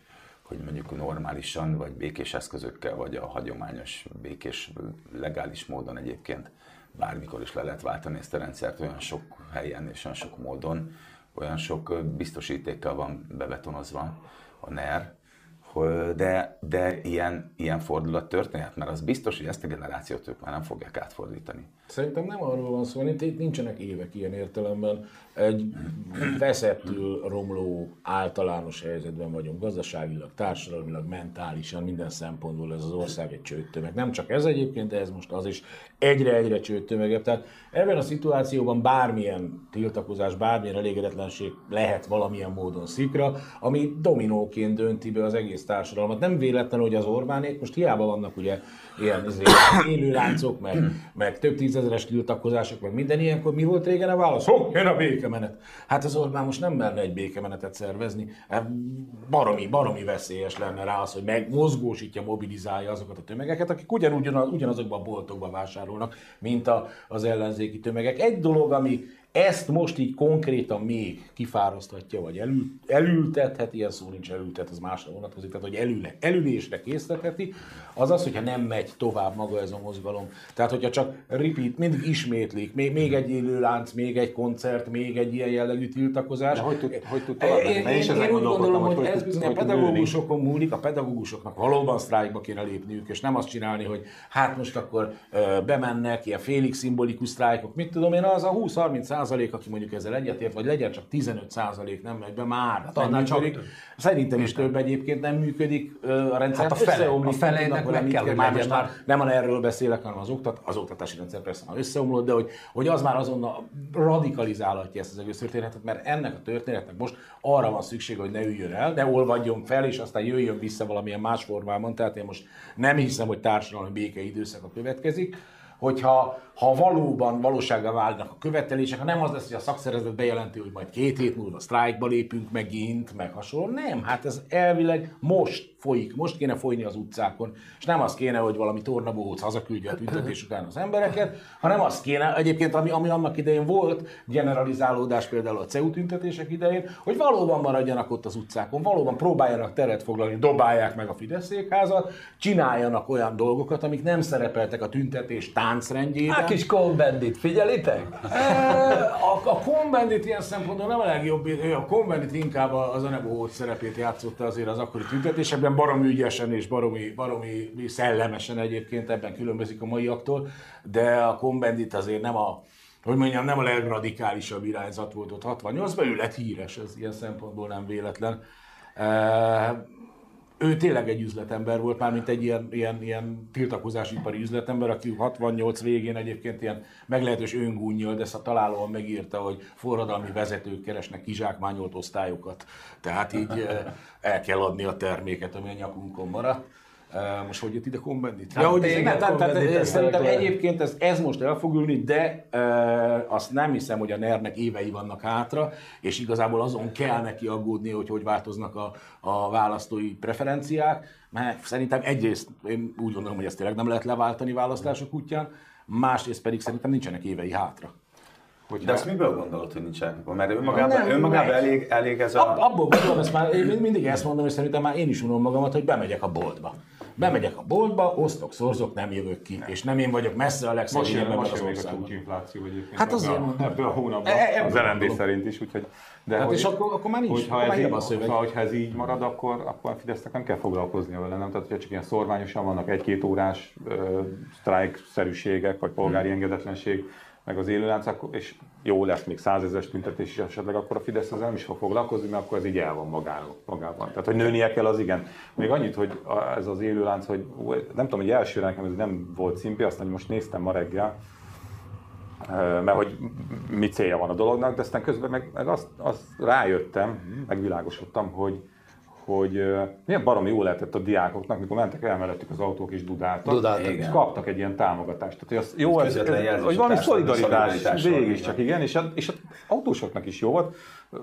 D: hogy mondjuk normálisan, vagy békés eszközökkel, vagy a hagyományos, békés, legális módon egyébként bármikor is le lehet váltani ezt a rendszert olyan sok helyen és olyan sok módon, olyan sok biztosítékkal van bebetonozva a NER, de, de ilyen, ilyen fordulat történhet, mert az biztos, hogy ezt a generációt ők már nem fogják átfordítani.
E: Szerintem nem arról van szó, itt, itt nincsenek évek ilyen értelemben. Egy veszettül romló általános helyzetben vagyunk gazdaságilag, társadalmilag, mentálisan, minden szempontból ez az ország egy csőttömeg. Nem csak ez egyébként, de ez most az is egyre-egyre csőttömegebb. Tehát ebben a szituációban bármilyen tiltakozás, bármilyen elégedetlenség lehet valamilyen módon szikra, ami dominóként dönti be az egész társadalmat. Nem véletlen, hogy az Orbánék most hiába vannak ugye ilyen izé, élőláncok, meg, meg több tízezeres tiltakozások, meg minden ilyenkor. Mi volt régen a válasz? Hopp, jön a békemenet. Hát az Orbán most nem merne egy békemenetet szervezni. Hát baromi, baromi veszélyes lenne rá az, hogy megmozgósítja, mobilizálja azokat a tömegeket, akik ugyanúgy, ugyanazokban a boltokban vásárolnak, mint a, az ellenzéki tömegek. Egy dolog, ami ezt most így konkrétan még kifáraszthatja, vagy elül, elültethet, ilyen szó nincs elültet, az másra vonatkozik, tehát hogy elüle, elülésre késztetheti, az az, hogyha nem megy tovább maga ez a mozgalom. Tehát, hogyha csak repeat, mindig ismétlik, még, még egy élő lánc, még egy koncert, még egy ilyen jellegű tiltakozás.
C: De hogy tud- hogy tud tovább menni?
E: én,
C: Én
E: én, én úgy gondolom,
C: hogy
E: hogy ez bizony a pedagógusokon múlik, a pedagógusoknak valóban sztrájkba kéne lépniük, és nem azt csinálni, hogy hát most akkor ö, bemennek, ilyen félig szimbolikus sztrájkok, mit tudom én, az a 20-30 százalék, aki mondjuk ezzel egyetért, vagy legyen csak 15 százalék nem megy be, már hát nem
A: csak
E: működik.
A: több.
E: Szerintem is több egyébként nem működik ö, a rendszer.
A: Hát a fele- a
E: tudnak
A: meg kell,
E: mit
A: hogy
E: Már
A: már.
E: nem erről beszélek, hanem az, oktat, az oktatási rendszer persze már összeomlott, de hogy, hogy az már azonnal radikalizálhatja ezt az egész történetet, mert ennek a történetnek most arra van szükség, hogy ne üljön el, ne olvadjon fel, és aztán jöjjön vissza valamilyen más formában. Tehát én most nem hiszem, hogy társadalmi béke időszaka következik, hogyha ha valóban valósággá válnak a követelések, ha nem az lesz, hogy a szakszervezet bejelenti, hogy majd két hét múlva sztrájkba lépünk megint, meg hasonló. Nem, hát ez elvileg most folyik, most kéne folyni az utcákon, és nem az kéne, hogy valami tornabohóc hazaküldje a tüntetés után az embereket, hanem az kéne, egyébként ami, ami annak idején volt, generalizálódás például a CEU tüntetések idején, hogy valóban maradjanak ott az utcákon, valóban próbáljanak teret foglalni, dobálják meg a Fidesz székházat, csináljanak olyan dolgokat, amik nem szerepeltek a tüntetés táncrendjében.
A: A kis Cohn-Bendit, figyelitek?
E: A, a Cohn-Bendit ilyen szempontból nem a legjobb, a Cohn-Bendit inkább az Anebohóc szerepét játszotta azért az akkori tüntetésekben, baromi ügyesen és baromi, baromi szellemesen egyébként, ebben különbözik a maiaktól, de a Cohn-Bendit azért nem a, hogy mondjam, nem a legradikálisabb irányzat volt ott 68-ban, ő lett híres, ez ilyen szempontból nem véletlen. E, ő tényleg egy üzletember volt, már mint egy ilyen, ilyen, ilyen tiltakozásipari üzletember, aki 68 végén egyébként ilyen meglehetős öngúnyjal, de szóval találóan megírta, hogy forradalmi vezetők keresnek kizsákmányolt osztályokat. Tehát így eh, el kell adni a terméket, ami a nyakunkon maradt. Most hogy jött ide Cohn-Bendit?
A: Hát
E: Ja, hogy
A: téged
E: nem, tehát, szerintem egyébként ez, ez most el fog ülni, de e, azt nem hiszem, hogy a NER-nek évei vannak hátra, és igazából azon kell neki aggódni, hogy hogy változnak a, a választói preferenciák, mert szerintem egyrészt én úgy gondolom, hogy ezt tényleg nem lehet leváltani választások útján, másrészt pedig szerintem nincsenek évei hátra.
D: De azt miből gondolod, hogy nincsen? Mert önmagában,
E: Nem,
D: önmagában
E: meg.
D: elég, elég ez
E: Ab,
D: a...
E: abból gondolom, ezt már én mindig ezt mondom, és szerintem már én is unom magamat, hogy bemegyek a boltba. Bemegyek a boltba, osztok, szorzok, nem jövök ki. És nem én vagyok messze a legszegényebb
C: most
E: az országban.
C: csúcsinfláció egyébként.
E: Hát azért mondom.
C: ebből a hónapban,
E: E- e-
C: az LND szerint is, úgyhogy... De
E: Hát és akkor- akkor már nincs,
C: Hogyha
E: akkor
C: ez, így,
E: a szöveg.
C: hogyha ez így marad, akkor, akkor a Fidesznek nem kell foglalkoznia vele, nem? Tehát, hogyha csak ilyen szorványosan vannak egy-két órás ö, sztrájk-szerűségek, vagy polgári
E: Hmm.
C: engedetlenség, meg az élőlánc, és jó lesz még százezes tüntetés is esetleg, akkor a Fidesz ezzel nem is fog foglalkozni, mert akkor ez így el van magában. Tehát, hogy nőnie kell, az igen. Még annyit, hogy ez az élőlánc, hogy nem tudom, hogy elsőre nekem ez nem volt szimpi, aztán most néztem ma reggel, mert hogy mi célja van a dolognak, de aztán közben meg, meg azt, azt rájöttem, megvilágosodtam, hogy, hogy milyen baromi jó lehetett a diákoknak, mikor mentek el mellettük az autók és dudáltak,
A: Dudáltak.
C: és kaptak egy ilyen támogatást. Tehát, hogy az, jó,
D: Egy
C: ez, ez,
D: jelzés
C: hogy valami szolidaritás, végig csak igen, és, a, és az autósoknak is jó volt,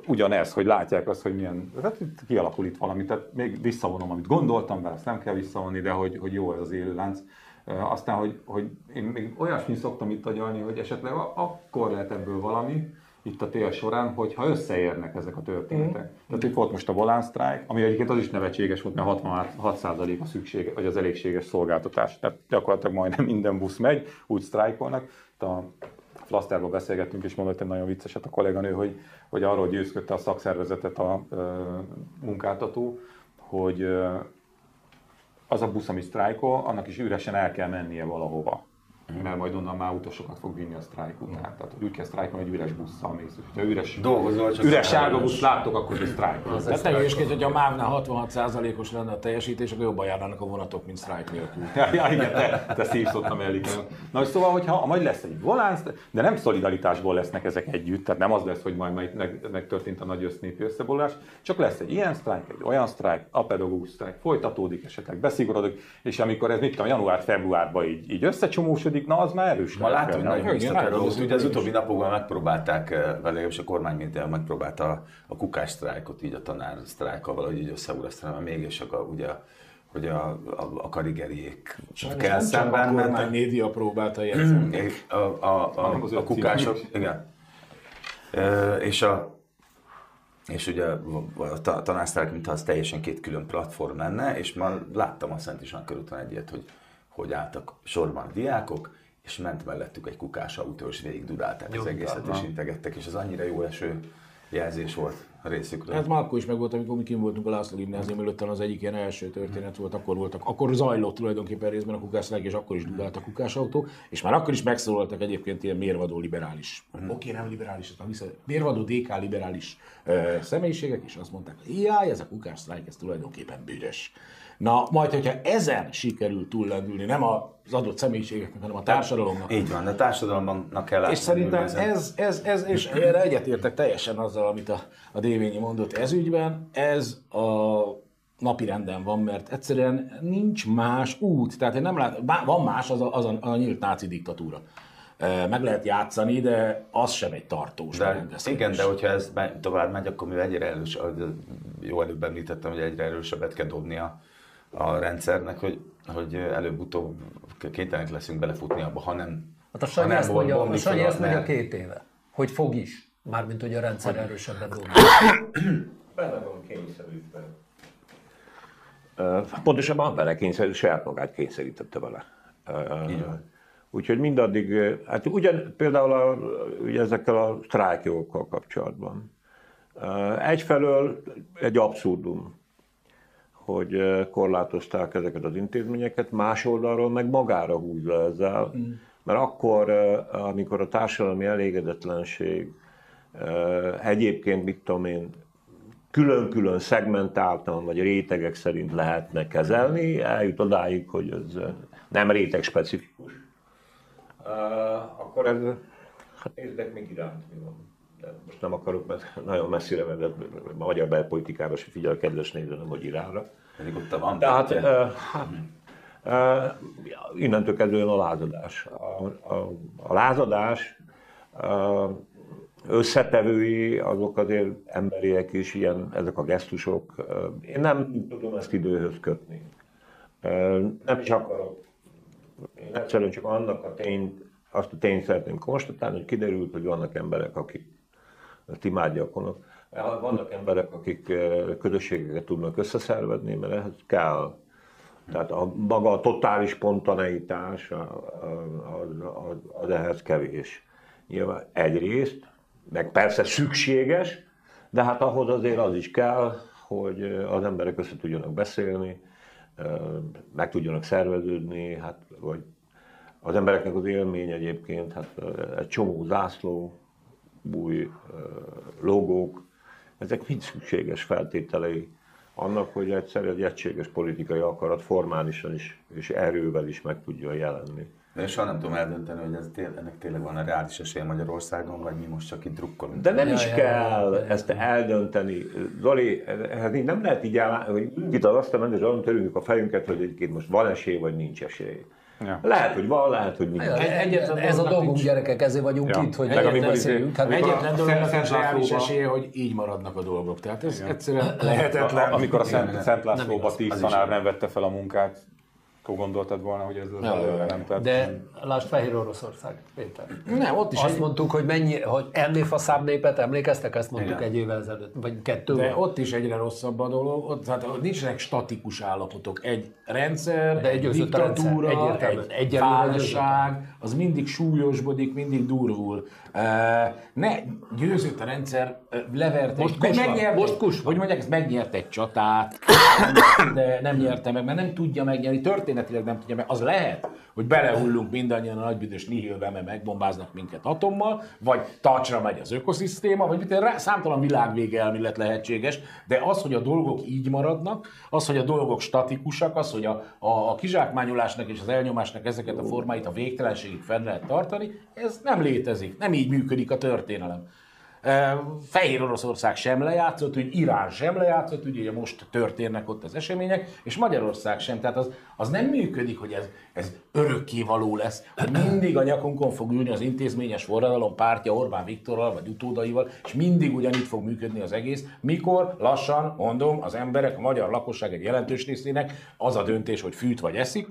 C: ugyanez, hogy látják azt, hogy milyen, hát itt kialakul itt valami, tehát még visszavonom, amit gondoltam, bár ezt nem kell visszavonni, de hogy, hogy jó ez az élőlánc. Aztán, hogy, hogy én még olyasmi szoktam itt agyalni, hogy esetleg akkor lehet ebből valami, itt a tél során, hogyha összeérnek ezek a történetek. Mm. Tehát itt volt most a volán sztrájk, ami egyébként az is nevetséges volt, mert 66% a szükség, vagy az elégséges szolgáltatás. Tehát gyakorlatilag majdnem minden busz megy, úgy sztrájkolnak. A Flaszterban beszélgettünk, és mondott egy nagyon vicceset a kolléganő, hogy, hogy arról győzködte a szakszervezetet a ö, munkáltató, hogy ö, az a busz, ami sztrájkol, annak is üresen el kell mennie valahova. Mert majd onnan már utasokat fog vinni a sztrájk után. Tehát hogy úgy kell sztrájkolni, hogy üres busszal mész. És hogyha üres,
D: Dolgozol, csak
C: üres sárga busz láttok, akkor ez sztrájkol.
E: Tehát te hülyeskedj, hogy a MÁV-nál 66%-os lenne a teljesítés, akkor jobban járnának a vonatok, mint sztrájk nélkül.
C: Ja, ja, igen, te, te szívsz ott a. Na, és szóval, hogyha majd lesz egy volánsz, de nem szolidaritásból lesznek ezek együtt, tehát nem az lesz, hogy majd meg, meg, megtörtént a nagy össznépi összeborulás, csak lesz egy ilyen sztrájk, egy olyan sztrájk, a pedagógus sztrájk, folytatódik, esetleg beszigorodik, és amikor ez mit tudom, január-februárban így, így összecsomósodik, na az már erős.
D: Ma látom, hogy nagyon
E: nagyon
D: Ugye az utóbbi napokban megpróbálták, eh, vagy legalábbis a kormány mint megpróbálta a kukás sztrájkot, így a tanár sztrájkkal valahogy így összeúrasztani, mert mégis a, ugye, hogy a, a, a karigeriék kell
E: Nem csak a
D: szemben
E: kormány média próbálta jegyzni.
D: A, a, a, kukások, igen. Ö, És a és ugye a ta- tanársztrájk, mintha az teljesen két külön platform lenne, és már láttam a Szent István körúton egy ilyet, hogy, hogy álltak sorban a diákok, és ment mellettük egy kukás autó, és végig dudálták az egészet, és integettek, és az annyira jó eső jelzés volt a részükről.
E: Ez már akkor is megvolt, amikor mi kim voltunk a László gimnázium előtt, az egyik ilyen első történet volt, akkor voltak, akkor zajlott tulajdonképpen részben a kukászlág, és akkor is dudált a kukásautó, és már akkor is megszólaltak egyébként ilyen mérvadó liberális,
D: Mhm.
E: oké, nem liberális, hanem vissza, mérvadó DK liberális ö, személyiségek, és azt mondták, hogy jaj, ez a kukászlág, ez tulajdonképpen büdös. Na, majd, hogyha ezen sikerül túllendülni, nem az adott személyiségeknek, hanem a társadalomnak,
D: Így van, a társadalomnak kell
E: és szerintem ez, ez, ez, és erre egyetértek teljesen azzal, amit a, a Dévényi mondott ez ügyben, ez a napi renden van, mert egyszerűen nincs más út. Tehát én nem lát, van más, az a, az a, a nyílt náci diktatúra. E, Meg lehet játszani, de az sem egy tartós
D: De, igen, de hogyha ez tovább megy, akkor mi egyre erős, jó előbb említettem, hogy egyre erősebbet kell dobni a, rendszernek, hogy, hogy előbb-utóbb kénytelenek leszünk belefutni abba, ha nem
A: Hát a Sanyi ezt mondja, a Sanyi ezt mondja két éve, hogy fog is. Mármint, hogy a rendszer erősebben dobja.
B: Bele van kényszerítve. Pontosabban bele kényszerült, saját magát kényszerítette vele. Ö, Úgyhogy mindaddig, hát ugyan például a, ugye ezekkel a sztrájkjogokkal kapcsolatban. Egyfelől egy abszurdum, hogy korlátozták ezeket az intézményeket, más oldalról meg magára húzza ezzel, mert akkor, amikor a társadalmi elégedetlenség egyébként, mit tudom én, külön-külön szegmentáltan, vagy rétegek szerint lehetne kezelni, eljut odáig, hogy ez nem réteg specifikus. Akkor ez, hát nézzek még iránt, mi van. Most nem akarok, mert nagyon messzire menni, a magyar belpolitikára se figyel a kedves néző, nem hogy Iránra.
D: Pedig ott van.
B: Tehát uh, hát, uh, innentől kezdve jön a lázadás. A, a, a lázadás uh, összetevői azok azért emberiek is, ilyen, ezek a gesztusok. Én nem tudom ezt időhöz kötni. Nem is akarok. Én egyszerűen csak annak a tényt, azt a tényt szeretném konstatálni, hogy kiderült, hogy vannak emberek, akik ezt imádjakonok. Vannak emberek, akik eh, közösségeket tudnak összeszervezni, mert ehhez kell. Tehát a, maga a totális spontaneitás az, az, az ehhez kevés. Nyilván egyrészt, meg persze szükséges, de hát ahhoz azért az is kell, hogy eh, az emberek össze tudjanak beszélni, eh, meg tudjanak szerveződni, hát, vagy az embereknek az élmény egyébként, hát egy csomó zászló, új logók, ezek mind szükséges feltételei annak, hogy egyszer egy egységes politikai akarat formálisan is és erővel is meg tudjon jelenni.
D: De én soha nem tudom eldönteni, hogy ez tél, ennek tényleg van a reális esélye Magyarországon, vagy mi most csak itt drukkolunk.
B: De nem is
A: ja,
B: kell
A: ja, ja.
B: ezt eldönteni. Zoli, ehhez így nem lehet így áll, hogy itt az azt menni, és azon törünk a fejünket, hogy egyébként most van esély, vagy nincs esély.
C: Ja.
B: Lehet, hogy van, lehet, hogy nincs.
E: Egyetlen
A: Ez a dolgunk,
E: nincs-
A: gyerekek, ezért vagyunk
C: Ja.
A: itt, hogy
C: Meg amikor
A: beszéljünk. Hát
E: Egyetlen
C: a
E: dolognak
C: Szent
E: nincs reális esélye, hogy így maradnak a dolgok. Tehát ez egyszerűen lehetetlen.
C: Amikor a Szent,
D: Igen,
C: Szent Lászlóba tíz tanár nem vette fel a munkát, akkor gondoltad volna, hogy ez az
E: Ja,
C: előre nem tett.
A: De lásd Fehér Oroszország, Péter.
E: nem, ott is
A: Azt
E: egy,
A: mondtuk, hogy mennyi, hogy ennél faszább népet, emlékeztek? Ezt mondtuk
D: Igen.
A: egy évvel ezelőtt, vagy kettő.
E: de ott is egyre rosszabb a dolog, ott, tehát nincsenek statikus állapotok. Egy rendszer,
A: De
E: egy
A: rendszer,
E: diktatúra,
A: egyértelműen.
E: egy
A: Egyelőre
E: válság, az mindig súlyosbodik, mindig durvul. Ne, győzött a rendszer, uh, levert
A: Most
E: egy,
A: kus van,
E: megnyert,
A: most kus.
E: Hogy mondják, ezt megnyert egy csatát, de nem nyerte meg, mert nem tudja megnyerni, történetileg nem tudja meg. Az lehet, hogy belehullunk mindannyian a nagybüdös nihilbe, mert megbombáznak minket atommal, vagy tacsra megy az ökoszisztéma, vagy mit, rá, számtalan világvége elmélet lehetséges, de az, hogy a dolgok így maradnak, az, hogy a dolgok statikusak, az, hogy a, a, a kizsákmányolásnak és az elnyomásnak ezeket a formáit a végtelenségig fenn lehet tartani, ez nem létezik, nem így működik a történelem. Fehér Oroszország sem lejátszott, úgy Irán sem lejátszott, ugye most történnek ott az események, és Magyarország sem. Tehát az, az nem működik, hogy ez, ez örökkévaló lesz, hogy mindig a nyakunkon fog ülni az intézményes forradalom pártja Orbán Viktorral vagy utódaival, és mindig ugyanígy fog működni az egész, mikor? Lassan, mondom, az emberek, a magyar lakosság egy jelentős részének az a döntés, hogy fűt vagy eszik,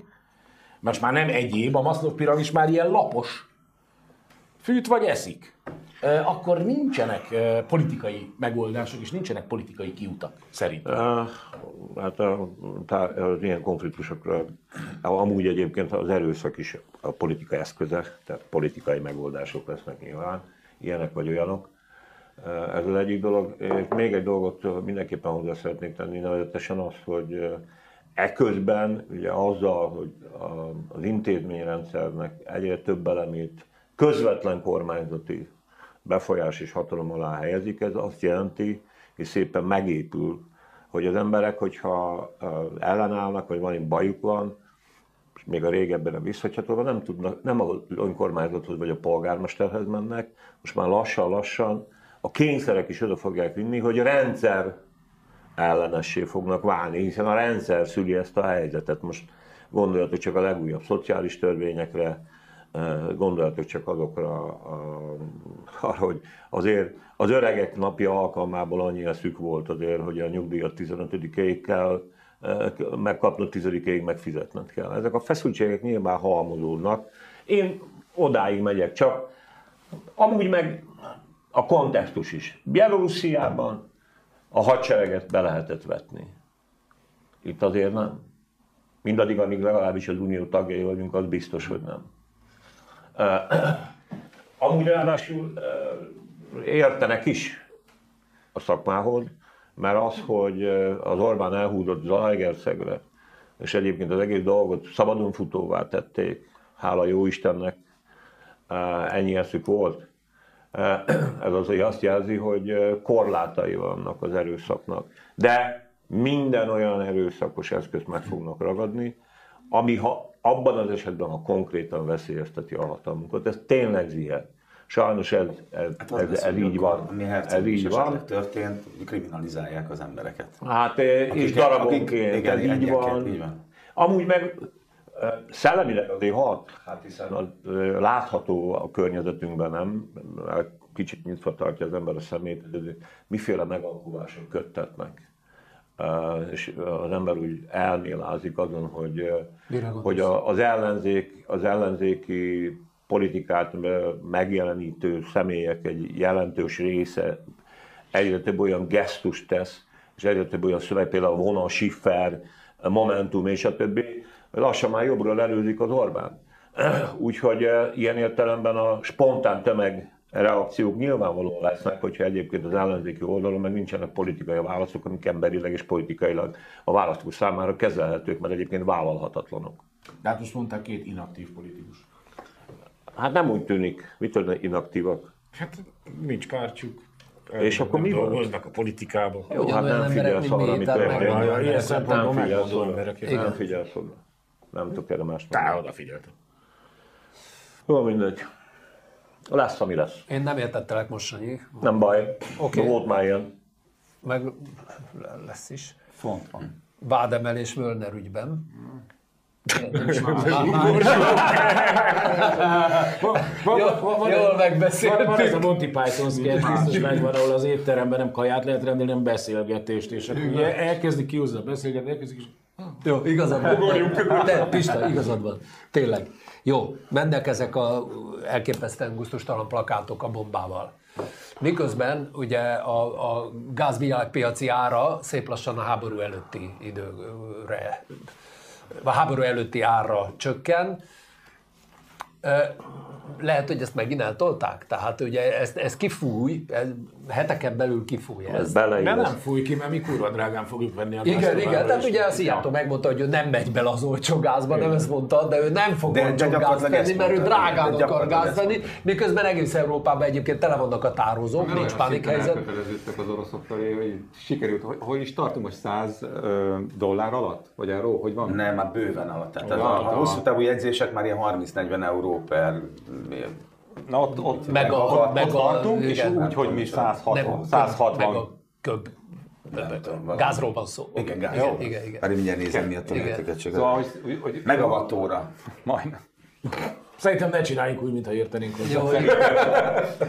E: most már nem egyéb, a Maslow piramis már ilyen lapos, fűt vagy eszik, akkor nincsenek politikai megoldások, és nincsenek politikai kiutak, szerintem.
B: Hát a, az ilyen konfliktusokra amúgy egyébként az erőszak is a politika eszköze, tehát politikai megoldások lesznek nyilván, ilyenek vagy olyanok. Ez az egyik dolog. És még egy dolgot mindenképpen hozzá szeretnék tenni, nevezetesen az, hogy eközben ugye azzal, hogy az intézményrendszernek egyre több elemét közvetlen kormányzati befolyás és hatalom alá helyezik, ez azt jelenti, hogy szépen megépül, hogy az emberek, hogyha ellenállnak, vagy valami bajuk van, és még a régebben a visszacsatolva, nem tudnak, nem a önkormányzathoz vagy a polgármesterhez mennek, most már lassan-lassan a kényszerek is oda fogják vinni, hogy a rendszer ellenessé fognak válni, hiszen a rendszer szüli ezt a helyzetet. Most gondoljatok csak a legújabb szociális törvényekre, gondoljatok csak azokra, arra, hogy azért az öregek napja alkalmából annyi eszük volt azért, hogy a nyugdíjat 15-ig kell megkapnod, 10-ig megfizetned kell. Ezek a feszültségek nyilván halmozódnak. Én odáig megyek, csak amúgy meg a kontextus is. Bielorussziában a hadsereget be lehetett vetni. Itt azért nem. Mindaddig, amíg legalábbis az unió tagjai vagyunk, az biztos, hogy nem. Amúgy ráadásul értenek is a szakmához, mert az, hogy az Orbán elhúzott Zalaegerszegre, és egyébként az egész dolgot szabadon futóvá tették, hála jó Istennek, ennyi eszük volt. Ez azért azt jelzi, hogy korlátai vannak az erőszaknak. De minden olyan erőszakos eszközt meg fognak ragadni, ami ha abban az esetben, ha konkrétan veszélyezteti a hatalmunkat, ez tényleg zihet. Sajnos ez, ez, hát ez, ez így van.
D: Mi ez így van. történt, kriminalizálják az embereket.
B: Hát akik, és darabonként, akik, igen, így van. így van. Amúgy meg szellemileg azért hat, hát hiszen az, látható a környezetünkben, nem? Kicsit nyitva tartja az ember a szemét, hogy miféle megalkulások köttetnek és az ember úgy elmélázik azon, hogy, hogy az, ellenzék, az ellenzéki politikát megjelenítő személyek egy jelentős része egyre több olyan gesztust tesz, és egyre több olyan szöveg, például a vonal, Schiffer, Momentum és a többi, lassan már jobbra előzik az Orbán. Úgyhogy ilyen értelemben a spontán tömeg reakciók nyilvánvalóan lesznek, hogyha egyébként az ellenzéki oldalon meg nincsenek politikai válaszok, amik emberileg és politikailag a választók számára kezelhetők, mert egyébként vállalhatatlanok.
E: De hát most mondták két inaktív politikus.
B: Hát nem úgy tűnik. Mitől inaktívak?
E: Hát nincs pártjuk.
B: És akkor mi
E: dolgoznak a politikában.
B: Jó, hát nem figyelsz arra, amit történik. Ilyen szempontból. Nem figyelsz oda. Nem tudok erre más.
E: Tá, odafigyeltem.
B: Jó, mindegy. Lesz, ami lesz.
A: Én nem értettelek mostanig.
B: Nem baj. Okay. Volt már ilyen.
A: Meg lesz is.
C: Font van.
A: Vádemelés Völner ügyben. Jól megbeszéltük.
E: Van ez a Monty Python sketch, biztos megvan, ahol az étteremben nem kaját lehet rendelni, hanem beszélgetést, és akkor elkezdi kiúzni a beszélgetést, elkezdik, és
A: jó, igazad van. Te, Pista, igazad van. Tényleg. Jó, mennek ezek a elképesztően gusztustalan plakátok a bombával. Miközben ugye a, a gázvilágpiaci ára szép lassan a háború előtti időre, a háború előtti ára csökken, lehet, hogy ezt megint eltolták. Tehát ugye ezt, ez kifúj, ez heteken belül kifúj ez. ez
E: mert nem fúj ki, mert mi kurva drágán fogjuk venni a
A: Igen, igen, tehát ugye a Szijjártó megmondta, hogy ő nem megy bele az olcsó gázba, igen. nem ezt mondta, de ő nem fog de, olcsó gázt venni, mert ő drágán akar gázt venni, miközben egész Európában egyébként tele vannak a tározók, nincs pánik helyzet.
C: az oroszok felé, hogy sikerült, hogy, hogy is tartunk most 100 dollár alatt? Vagy arról, hogy van?
D: Nem, már bőven alatt. Tehát a, a hosszú távú jegyzések már ilyen 30-40 euró per
C: Na ott, ott meg a, ott, meg ott tartunk, és igen, úgy, hogy mi 160. 160. Meg a
A: köb. Gázról van szó.
D: Igen, gáz. Igen, igen, igen. Már mindjárt nézem, mi a tömegeket csak. Szóval, hogy, hogy, Megawattóra.
C: Majdnem.
E: Szerintem ne csináljunk úgy, mintha értenénk
C: hozzá. Jó,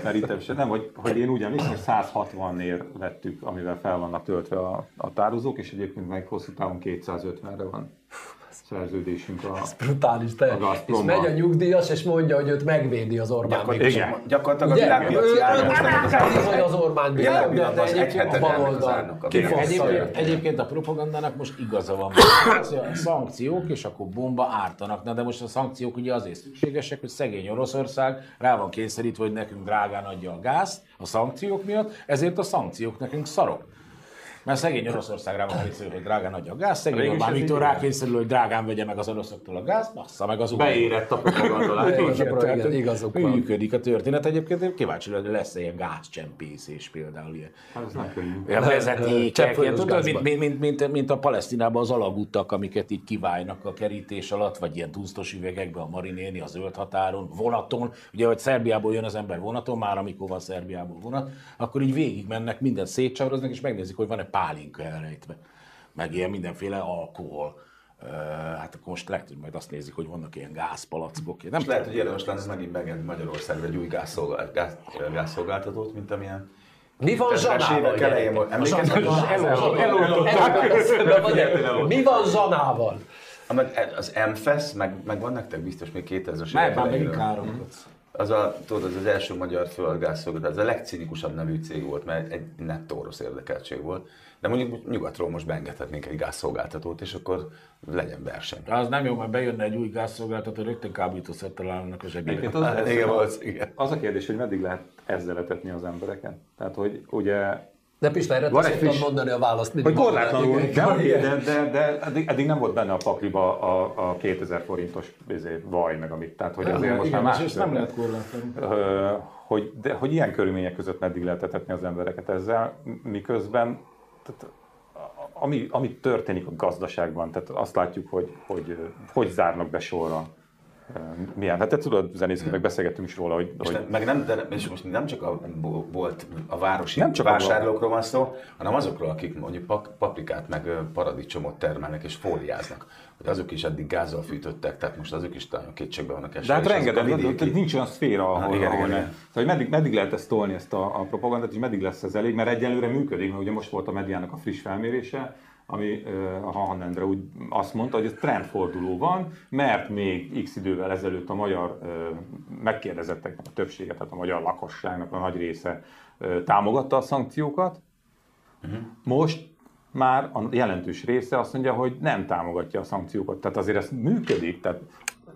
C: Szerintem sem. Nem, hogy, hogy én úgy emlékszem, hogy 160-nél vettük, amivel fel vannak töltve a, a tározók, és egyébként meg hosszú távon 250-re van. Szerződésünk a...
A: Brutális, te.
C: A
A: És megy a nyugdíjas, és mondja, hogy őt megvédi az Orbán Viktor.
D: gyakorlatilag a világpiaci áron az
A: Ő-
D: áron.
A: az Orbán Viktor, de- egyébként
D: egy
A: a baloldal.
E: Egyébként, a propagandának most igaza van. Szankciók, és akkor bomba ártanak. Na de most a szankciók ugye azért szükségesek, hogy szegény Oroszország rá van kényszerítve, hogy nekünk drágán adja a gázt a szankciók miatt, ezért a szankciók nekünk szarok. Mert szegény Oroszország rá van kényszerülve, hogy drágán adja a gázt, szegény
C: Végülis
E: Orbán Viktor
C: így
E: rá
C: van.
E: kényszerül, hogy drágán vegye meg az oroszoktól a gázt, bassza meg az ukrán.
C: Beérett a propaganda,
A: igazuk van.
E: Működik a történet. Egyébként én kíváncsi hogy lesz ilyen gázcsempészés például ilyen.
C: Hát ez nem könnyű.
E: Olyan vezetékek, mint, mint, mint, a Palesztinában az alagútak, amiket így kiválnak a kerítés alatt, vagy ilyen tusztos üvegekbe a marinéni, a zöld határon, vonaton. Ugye, hogy Szerbiából jön az ember vonaton, már amikor van Szerbiából vonat, akkor így végig mennek, mindent szétcsavaroznak, és megnézik, hogy van-e pálinka elrejtve. Meg ilyen mindenféle alkohol. Ö, Hát akkor most lehet, hogy majd azt nézik, hogy vannak ilyen gázpalackok. Nem
D: És lehet, hogy érdemes lenne megint megengedni Magyarországra egy új gázszolgál- gáz, gázszolgáltatót, mint amilyen
A: Mi van
D: 2000-es
A: Zsanával? Mi van Zsanával?
D: Ah, meg Az MFES, meg, meg van nektek biztos még 2000-es
E: Meg
D: évek
E: már megint káromkodsz.
D: Az a, tudod, az az első magyar földgázszolgáltató, ez a legcinikusabb nevű cég volt, mert egy nettó orosz érdekeltség volt. De mondjuk nyugatról most beengedhetnénk egy gázszolgáltatót, és akkor legyen verseny.
E: De az nem jó, mert bejönne egy új gázszolgáltató, rögtön kábítószert találnak a zsebébe.
C: Egyébként az,
D: Hát, igen.
C: az a kérdés, hogy meddig lehet ezzel etetni az embereket. Tehát, hogy ugye
A: De Pista,
C: Van egy friss-
A: mondani a választ.
C: Hogy korlátlanul, de, de, de, de eddig, eddig, nem volt benne a pakliba a, a 2000 forintos izé, vaj, meg amit. Tehát, hogy azért most már
E: Igen,
C: más
E: és nem lehet korlátlanul.
C: Hogy, de, hogy ilyen körülmények között meddig lehet etetni az embereket ezzel, miközben tehát, ami, ami történik a gazdaságban, tehát azt látjuk, hogy hogy, hogy zárnak be sorra. Milyen? Hát te tudod, zenészként meg beszélgettünk is róla, hogy,
D: És
C: hogy
D: ne, meg nem, de, és most nem csak a bo- volt a városi
C: Nem csak
D: vásárlókról van szó, hanem azokról, akik mondjuk paprikát meg paradicsomot termelnek és fóliáznak. Hogy azok is eddig gázzal fűtöttek, tehát most azok is talán kétségbe vannak esve.
C: De hát rengeteg,
D: vidéki-
C: tehát nincs olyan szféra, ahol,
D: Ah, igen,
C: ahol
D: igen,
C: ne.
D: igen.
C: Hogy meddig, meddig lehet ezt tolni, ezt a, a propagandát, és meddig lesz ez elég, mert egyelőre működik, mert ugye most volt a mediának a friss felmérése, ami a Han Endre úgy azt mondta, hogy ez trendforduló van, mert még x idővel ezelőtt a magyar megkérdezetteknek a többsége, tehát a magyar lakosságnak a nagy része támogatta a szankciókat, most már a jelentős része azt mondja, hogy nem támogatja a szankciókat. Tehát azért ez működik. Tehát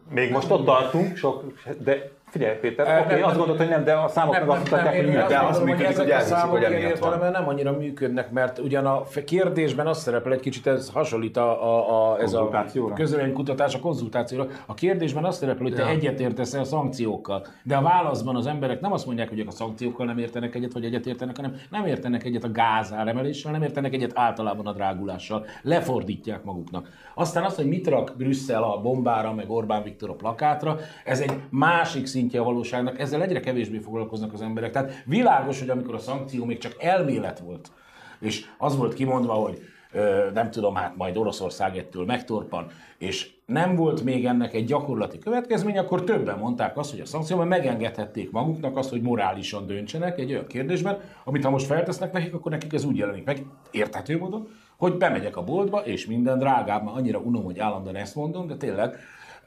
C: még most ott tartunk, sok, de figyelj Péter,
E: Nem,
C: oké, okay,
E: nem,
C: azt gondolod, hogy nem, de a számok meg azt mutatják, hogy működik.
D: de
E: azt
D: működik,
E: hogy
D: elhiszik, hogy emiatt van.
E: nem annyira működnek, mert ugyan a kérdésben azt szerepel egy kicsit, ez hasonlít a, a, a, ez a közölénykutatás a konzultációra. A kérdésben azt szerepel, hogy te egyetértesz a szankciókkal. De a válaszban az emberek nem azt mondják, hogy ők a szankciókkal nem értenek egyet, vagy egyetértenek, hanem nem értenek egyet a gázáremeléssel, nem értenek egyet általában a drágulással. Lefordítják maguknak. Aztán azt, hogy mit rak Brüsszel a bombára, meg Orbán Viktor a plakátra, ez egy másik szintje a valóságnak, ezzel egyre kevésbé foglalkoznak az emberek. Tehát világos, hogy amikor a szankció még csak elmélet volt, és az volt kimondva, hogy ö, nem tudom, hát majd Oroszország ettől megtorpan, és nem volt még ennek egy gyakorlati következmény, akkor többen mondták azt, hogy a szankcióban megengedhették maguknak azt, hogy morálisan döntsenek egy olyan kérdésben, amit ha most feltesznek nekik, akkor nekik ez úgy jelenik meg, érthető módon, hogy bemegyek a boltba, és minden drágább, már annyira unom, hogy állandóan ezt mondom, de tényleg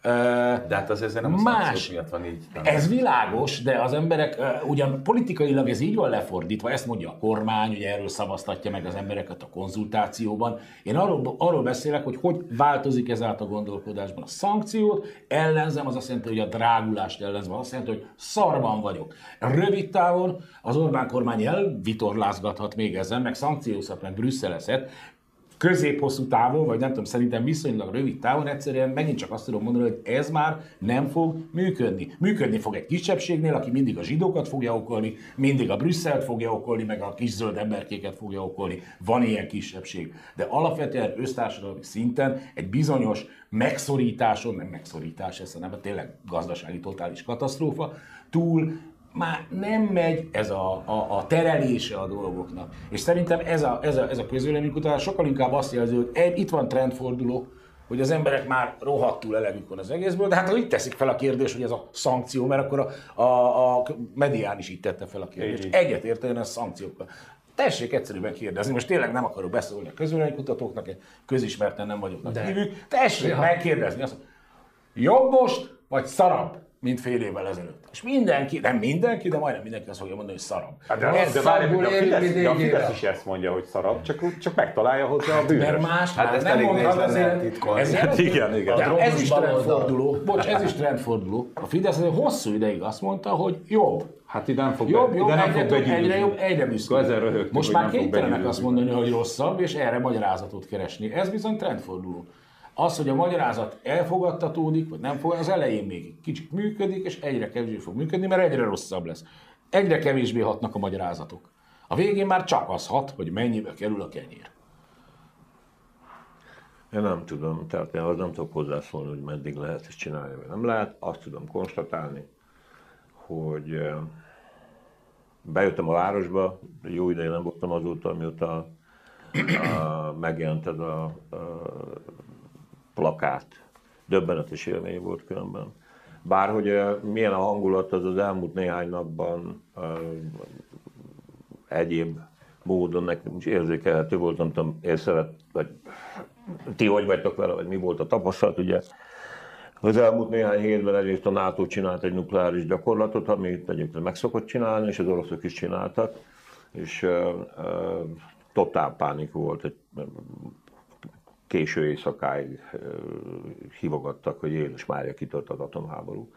D: De hát az ezért nem a
E: Más.
D: miatt van így.
E: ez világos, de az emberek, ugyan politikailag ez így van lefordítva, ezt mondja a kormány, ugye erről szavaztatja meg az embereket a konzultációban. Én arról, arról beszélek, hogy hogy változik ez át a gondolkodásban. A szankciót ellenzem, az azt jelenti, hogy a drágulást ellenzem, az azt jelenti, hogy szarban vagyok. Rövid távon az Orbán kormány elvitorlázgathat még ezen, meg szankciózhat, meg brüsszelezhet, közép-hosszú távon, vagy nem tudom, szerintem viszonylag rövid távon egyszerűen megint csak azt tudom mondani, hogy ez már nem fog működni. Működni fog egy kisebbségnél, aki mindig a zsidókat fogja okolni, mindig a Brüsszelt fogja okolni, meg a kis zöld emberkéket fogja okolni. Van ilyen kisebbség. De alapvetően össztársadalmi szinten egy bizonyos megszorításon, nem megszorítás, ez nem, tényleg gazdasági totális katasztrófa, túl már nem megy ez a, a, a terelése a dolgoknak. És szerintem ez a, ez a, ez a közvéleménykutatás sokkal inkább azt jelzi, hogy egy, itt van trendforduló, hogy az emberek már rohadtul elegük van az egészből, de hát ha így teszik fel a kérdés, hogy ez a szankció, mert akkor a, a, a medián is így tette fel a kérdést. Egyet érteni a szankciókkal. Tessék egyszerűen kérdezni, most tényleg nem akarok beszólni a közvéleménykutatóknak, közismerten nem vagyok nagy hívük. Tessék ja. megkérdezni azt, jobb most, vagy szarabb, mint fél évvel ezelőtt. És mindenki, nem mindenki, de majdnem mindenki azt fogja mondani, hogy szarabb.
C: Hát de, de, de várj, a Fidesz, de a Fidesz is ezt mondja, hogy szarabb, csak, csak megtalálja hozzá a bűnös.
E: Mert más,
D: Hát ezt
E: nem mondhat azért.
D: eltitkolni.
E: Ez
C: Hát igen, igen.
E: De ez is trendforduló. Bocs, ez is trendforduló. A Fidesz azért hosszú ideig azt mondta, hogy jobb.
C: Hát ide nem fog,
E: Jobb,
C: be,
E: jobb,
C: ide nem
E: egyre,
C: fog
E: jobb,
C: begyűrűzni.
E: egyre jobb, egyre
C: röhögtünk,
E: Most már kénytelenek azt mondani, hogy rosszabb, és erre magyarázatot keresni. Ez bizony trendforduló. Az, hogy a magyarázat elfogadtatódik, vagy nem fog, az elején még kicsit működik, és egyre kevésbé fog működni, mert egyre rosszabb lesz. Egyre kevésbé hatnak a magyarázatok. A végén már csak az hat, hogy mennyibe kerül a kenyér.
B: Én nem tudom, tehát én az nem tudok hozzászólni, hogy meddig lehet ezt csinálni, vagy nem lehet. Azt tudom konstatálni, hogy eh, bejöttem a városba, jó ideje nem voltam azóta, mióta a, megjelent ez a, a plakát. Döbbenetes élmény volt különben. Bárhogy milyen a hangulat, az az elmúlt néhány napban egyéb módon nekem is érzékelhető volt, nem tudom, észrevet, vagy ti hogy vagytok vele, vagy mi volt a tapasztalat, ugye az elmúlt néhány hétben egyrészt a NATO csinált egy nukleáris gyakorlatot, amit egyébként meg szokott csinálni, és az oroszok is csináltak, és uh, uh, totál pánik volt, egy, késő éjszakáig hívogattak, hogy Jézus Mária kitört az atomháború.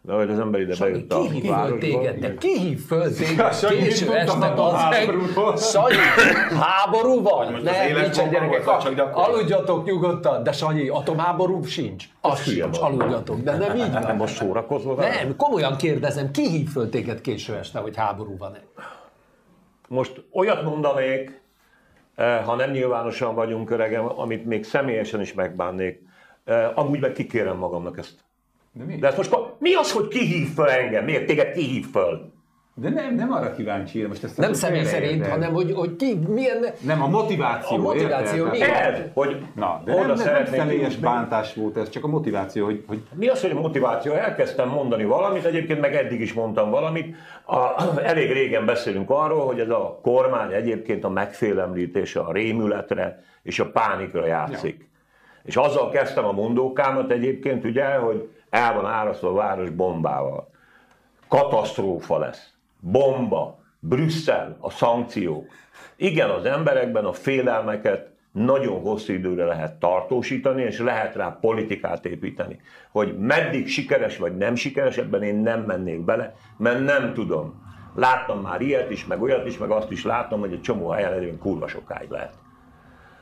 B: De ahogy az ember ide bejött a
A: Ki hív föl
B: városba,
A: téged? De ki hív föl téged? Késő este az? Sanyi, háború van?
D: Most éles
A: nincsen gyerekek. Aludjatok nyugodtan. De Sanyi, atomháború sincs. Az sincs, aludjatok. De nem így van.
B: most szórakozol vele?
A: Nem, komolyan kérdezem, ki hív föl téged késő este, hogy háború van-e?
B: Most olyat mondanék, ha nem nyilvánosan vagyunk öregem, amit még személyesen is megbánnék. Eh, Amúgy meg kikérem magamnak ezt.
C: De mi?
B: De ezt most mi az, hogy ki hív föl engem? Miért téged ki hív föl?
C: De nem, nem arra kíváncsi, most ezt
A: Nem személy szerint,
C: félreérted.
A: hanem hogy, hogy ki, milyen...
C: Nem, a motiváció.
A: A motiváció
C: érted?
B: Ez, hogy
C: Na, de
B: oda
C: nem, nem, nem személyes bántás volt ez, csak a motiváció, hogy, hogy
B: Mi az, hogy a motiváció? Elkezdtem mondani valamit, egyébként meg eddig is mondtam valamit. A, elég régen beszélünk arról, hogy ez a kormány egyébként a megfélemlítése, a rémületre és a pánikra játszik. Ja. És azzal kezdtem a mondókámat egyébként, ugye, hogy el van árasztva a város bombával. Katasztrófa lesz. Bomba. Brüsszel, a szankciók. Igen, az emberekben a félelmeket nagyon hosszú időre lehet tartósítani, és lehet rá politikát építeni. Hogy meddig sikeres vagy nem sikeres, ebben én nem mennék bele, mert nem tudom. Láttam már ilyet is, meg olyat is, meg azt is látom, hogy egy csomó helyen egyébként kurva sokáig lehet.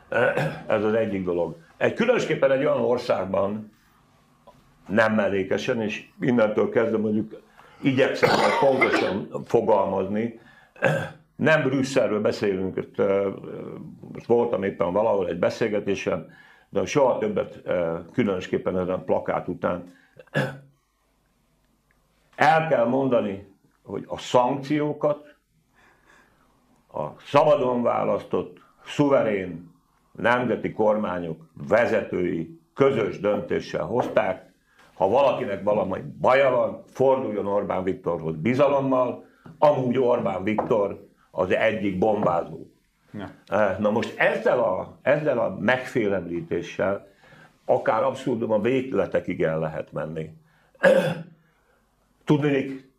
B: Ez az egyik dolog. Egy különösképpen egy olyan országban, nem mellékesen, és innentől kezdve mondjuk igyekszem pontosan fogalmazni, nem Brüsszelről beszélünk, itt, most voltam éppen valahol egy beszélgetésen, de soha többet, különösképpen ezen a plakát után, el kell mondani, hogy a szankciókat a szabadon választott, szuverén nemzeti kormányok vezetői közös döntéssel hozták. Ha valakinek valami baja van, forduljon Orbán Viktorhoz bizalommal, amúgy Orbán Viktor az egyik bombázó.
C: Ja.
B: Na most ezzel a, ezzel a megfélemlítéssel akár abszurdum a végletekig el lehet menni. Tudnék,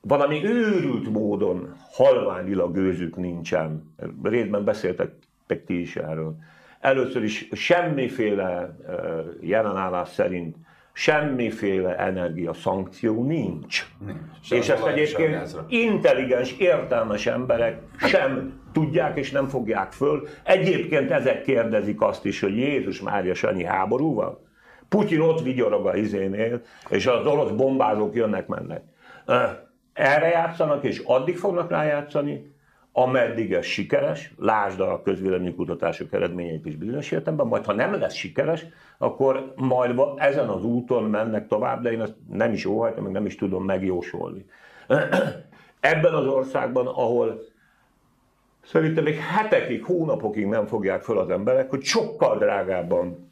B: valami őrült módon halványilag gőzük nincsen. Részben beszéltek ti is erről. Először is semmiféle ö, jelenállás szerint semmiféle energia szankció nincs. nincs.
D: Sem
B: És ezt
D: sem
B: egyébként intelligens, értelmes emberek sem tudják és nem fogják föl. Egyébként ezek kérdezik azt is, hogy Jézus Mária Sanyi háború van. Putyin ott vigyorog a izénél, és az orosz bombázók jönnek-mennek. Erre játszanak, és addig fognak rájátszani, ameddig ez sikeres, lásd a közvéleménykutatások eredményeit is bizonyos értelemben, majd ha nem lesz sikeres, akkor majd ezen az úton mennek tovább, de én ezt nem is óhajtom, meg nem is tudom megjósolni. Ebben az országban, ahol szerintem még hetekig, hónapokig nem fogják föl az emberek, hogy sokkal drágábban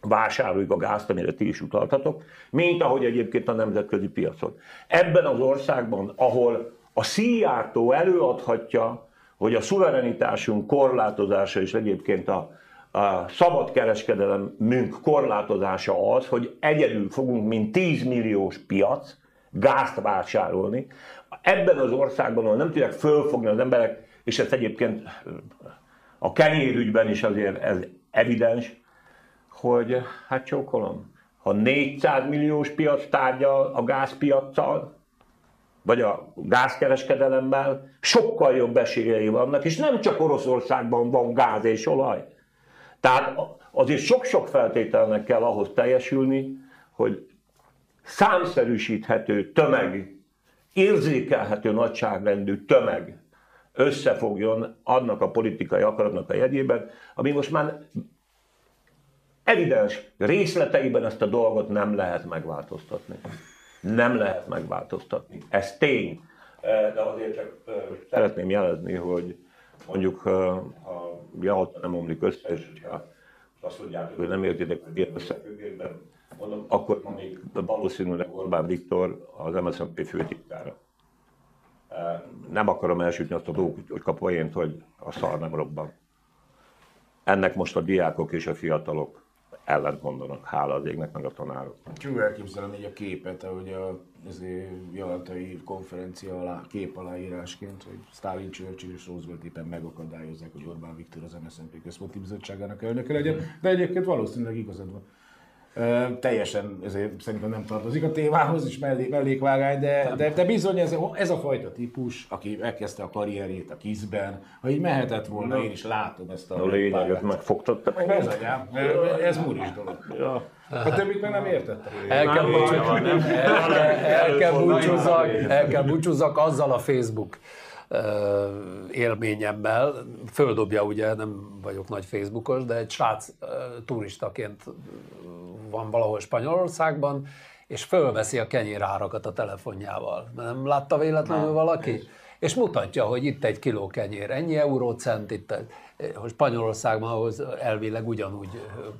B: vásároljuk a gázt, amire ti is utaltatok, mint ahogy egyébként a nemzetközi piacon. Ebben az országban, ahol a szíjártó előadhatja, hogy a szuverenitásunk korlátozása és egyébként a, a szabad kereskedelemünk korlátozása az, hogy egyedül fogunk, mint 10 milliós piac, gázt vásárolni. Ebben az országban, ahol nem tudják fölfogni az emberek, és ez egyébként a kenyérügyben is azért ez evidens, hogy hát csókolom, ha 400 milliós piac tárgyal a gázpiacsal, vagy a gázkereskedelemmel, sokkal jobb esélyei vannak, és nem csak Oroszországban van gáz és olaj. Tehát azért sok-sok feltételnek kell ahhoz teljesülni, hogy számszerűsíthető tömeg, érzékelhető nagyságrendű tömeg összefogjon annak a politikai akaratnak a jegyében, ami most már evidens részleteiben ezt a dolgot nem lehet megváltoztatni. Nem lehet megváltoztatni. Ez tény. De azért csak szeretném jelezni, hogy mondjuk a Jalta nem omlik össze, és azt mondjátok, hogy nem értitek, hogy ilyen összefüggésben, mondom, akkor még valószínűleg Orbán Viktor az MSZNP főtitkára. Nem akarom elsütni azt a dolgot, hogy kap hogy a szar nem robban. Ennek most a diákok és a fiatalok ellent mondanak, hála az égnek, meg a tanárok.
E: Csak elképzelem így a képet, ahogy a Jalantai konferencia alá, kép aláírásként, hogy Stalin, Churchill és Roosevelt éppen megakadályozzák, hogy Orbán Viktor az MSZNP központi bizottságának elnöke legyen, de egyébként valószínűleg igazad van teljesen ezért szerintem nem tartozik a témához, is mellé, mellékvágány, de, de, de bizony ez, ez a fajta típus, aki elkezdte a karrierjét a kizben, ha így mehetett volna, no. én is látom ezt a...
B: A lényeget megfogtad.
E: Ez anyám, ez muris dolog. Ja. A többit meg nem értettem.
A: El kell, búcsúzzak, el, kell búcsúzzak, el kell búcsúzzak azzal a Facebook élményemmel, földobja ugye, nem vagyok nagy Facebookos, de egy srác turistaként van valahol Spanyolországban, és fölveszi a kenyérárakat a telefonjával. Nem látta véletlenül Na, valaki? És és mutatja, hogy itt egy kiló kenyér, ennyi eurócent, itt hogy Spanyolországban ahhoz elvileg ugyanúgy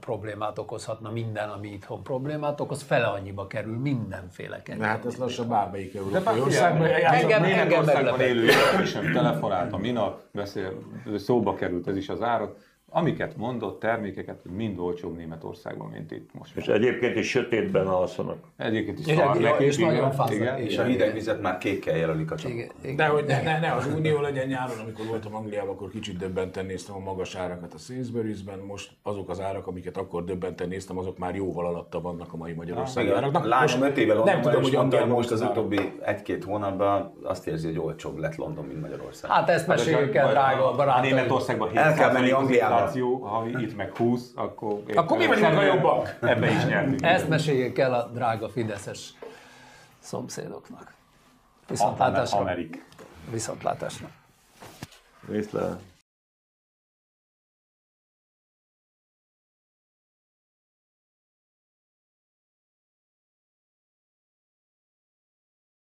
A: problémát okozhatna minden, ami itthon problémát okoz, fele annyiba kerül mindenféle kenyér.
E: Hát ez lassan bármelyik európai országban. Engem,
C: engem meglepett. élő sem telefonált a minap, beszél, szóba került ez is az árat amiket mondott, termékeket, mind olcsóbb Németországban, mint itt most.
B: És egyébként is sötétben alszanak.
C: Egyébként is szar
A: nekik, és igen, nagyon igen,
D: igen. És a hideg vizet már kékkel jelölik a
E: csapat. De hogy ne, ne, ne, az Unió legyen nyáron, amikor voltam Angliában, akkor kicsit döbbenten néztem a magas árakat a Sainsbury's-ben, most azok az árak, amiket akkor döbbenten néztem, azok már jóval alatta vannak a mai Magyarországi áraknak.
D: Lányom öt éve nem tudom, hogy Anglia most az utóbbi egy-két hónapban azt érzi, hogy olcsóbb lett London, mint Magyarország.
A: Hát ezt meséljük el, drága barátaim.
C: Németországban
D: el kell menni Angliába
C: infláció, ha itt meg 20, akkor...
E: Akkor mi vagyunk a jobbak?
C: Ebbe is nyertünk.
A: Ezt meséljék el a drága fideszes szomszédoknak. Viszontlátásra.
C: Amerik.
A: Viszontlátásra.
B: Viszlát.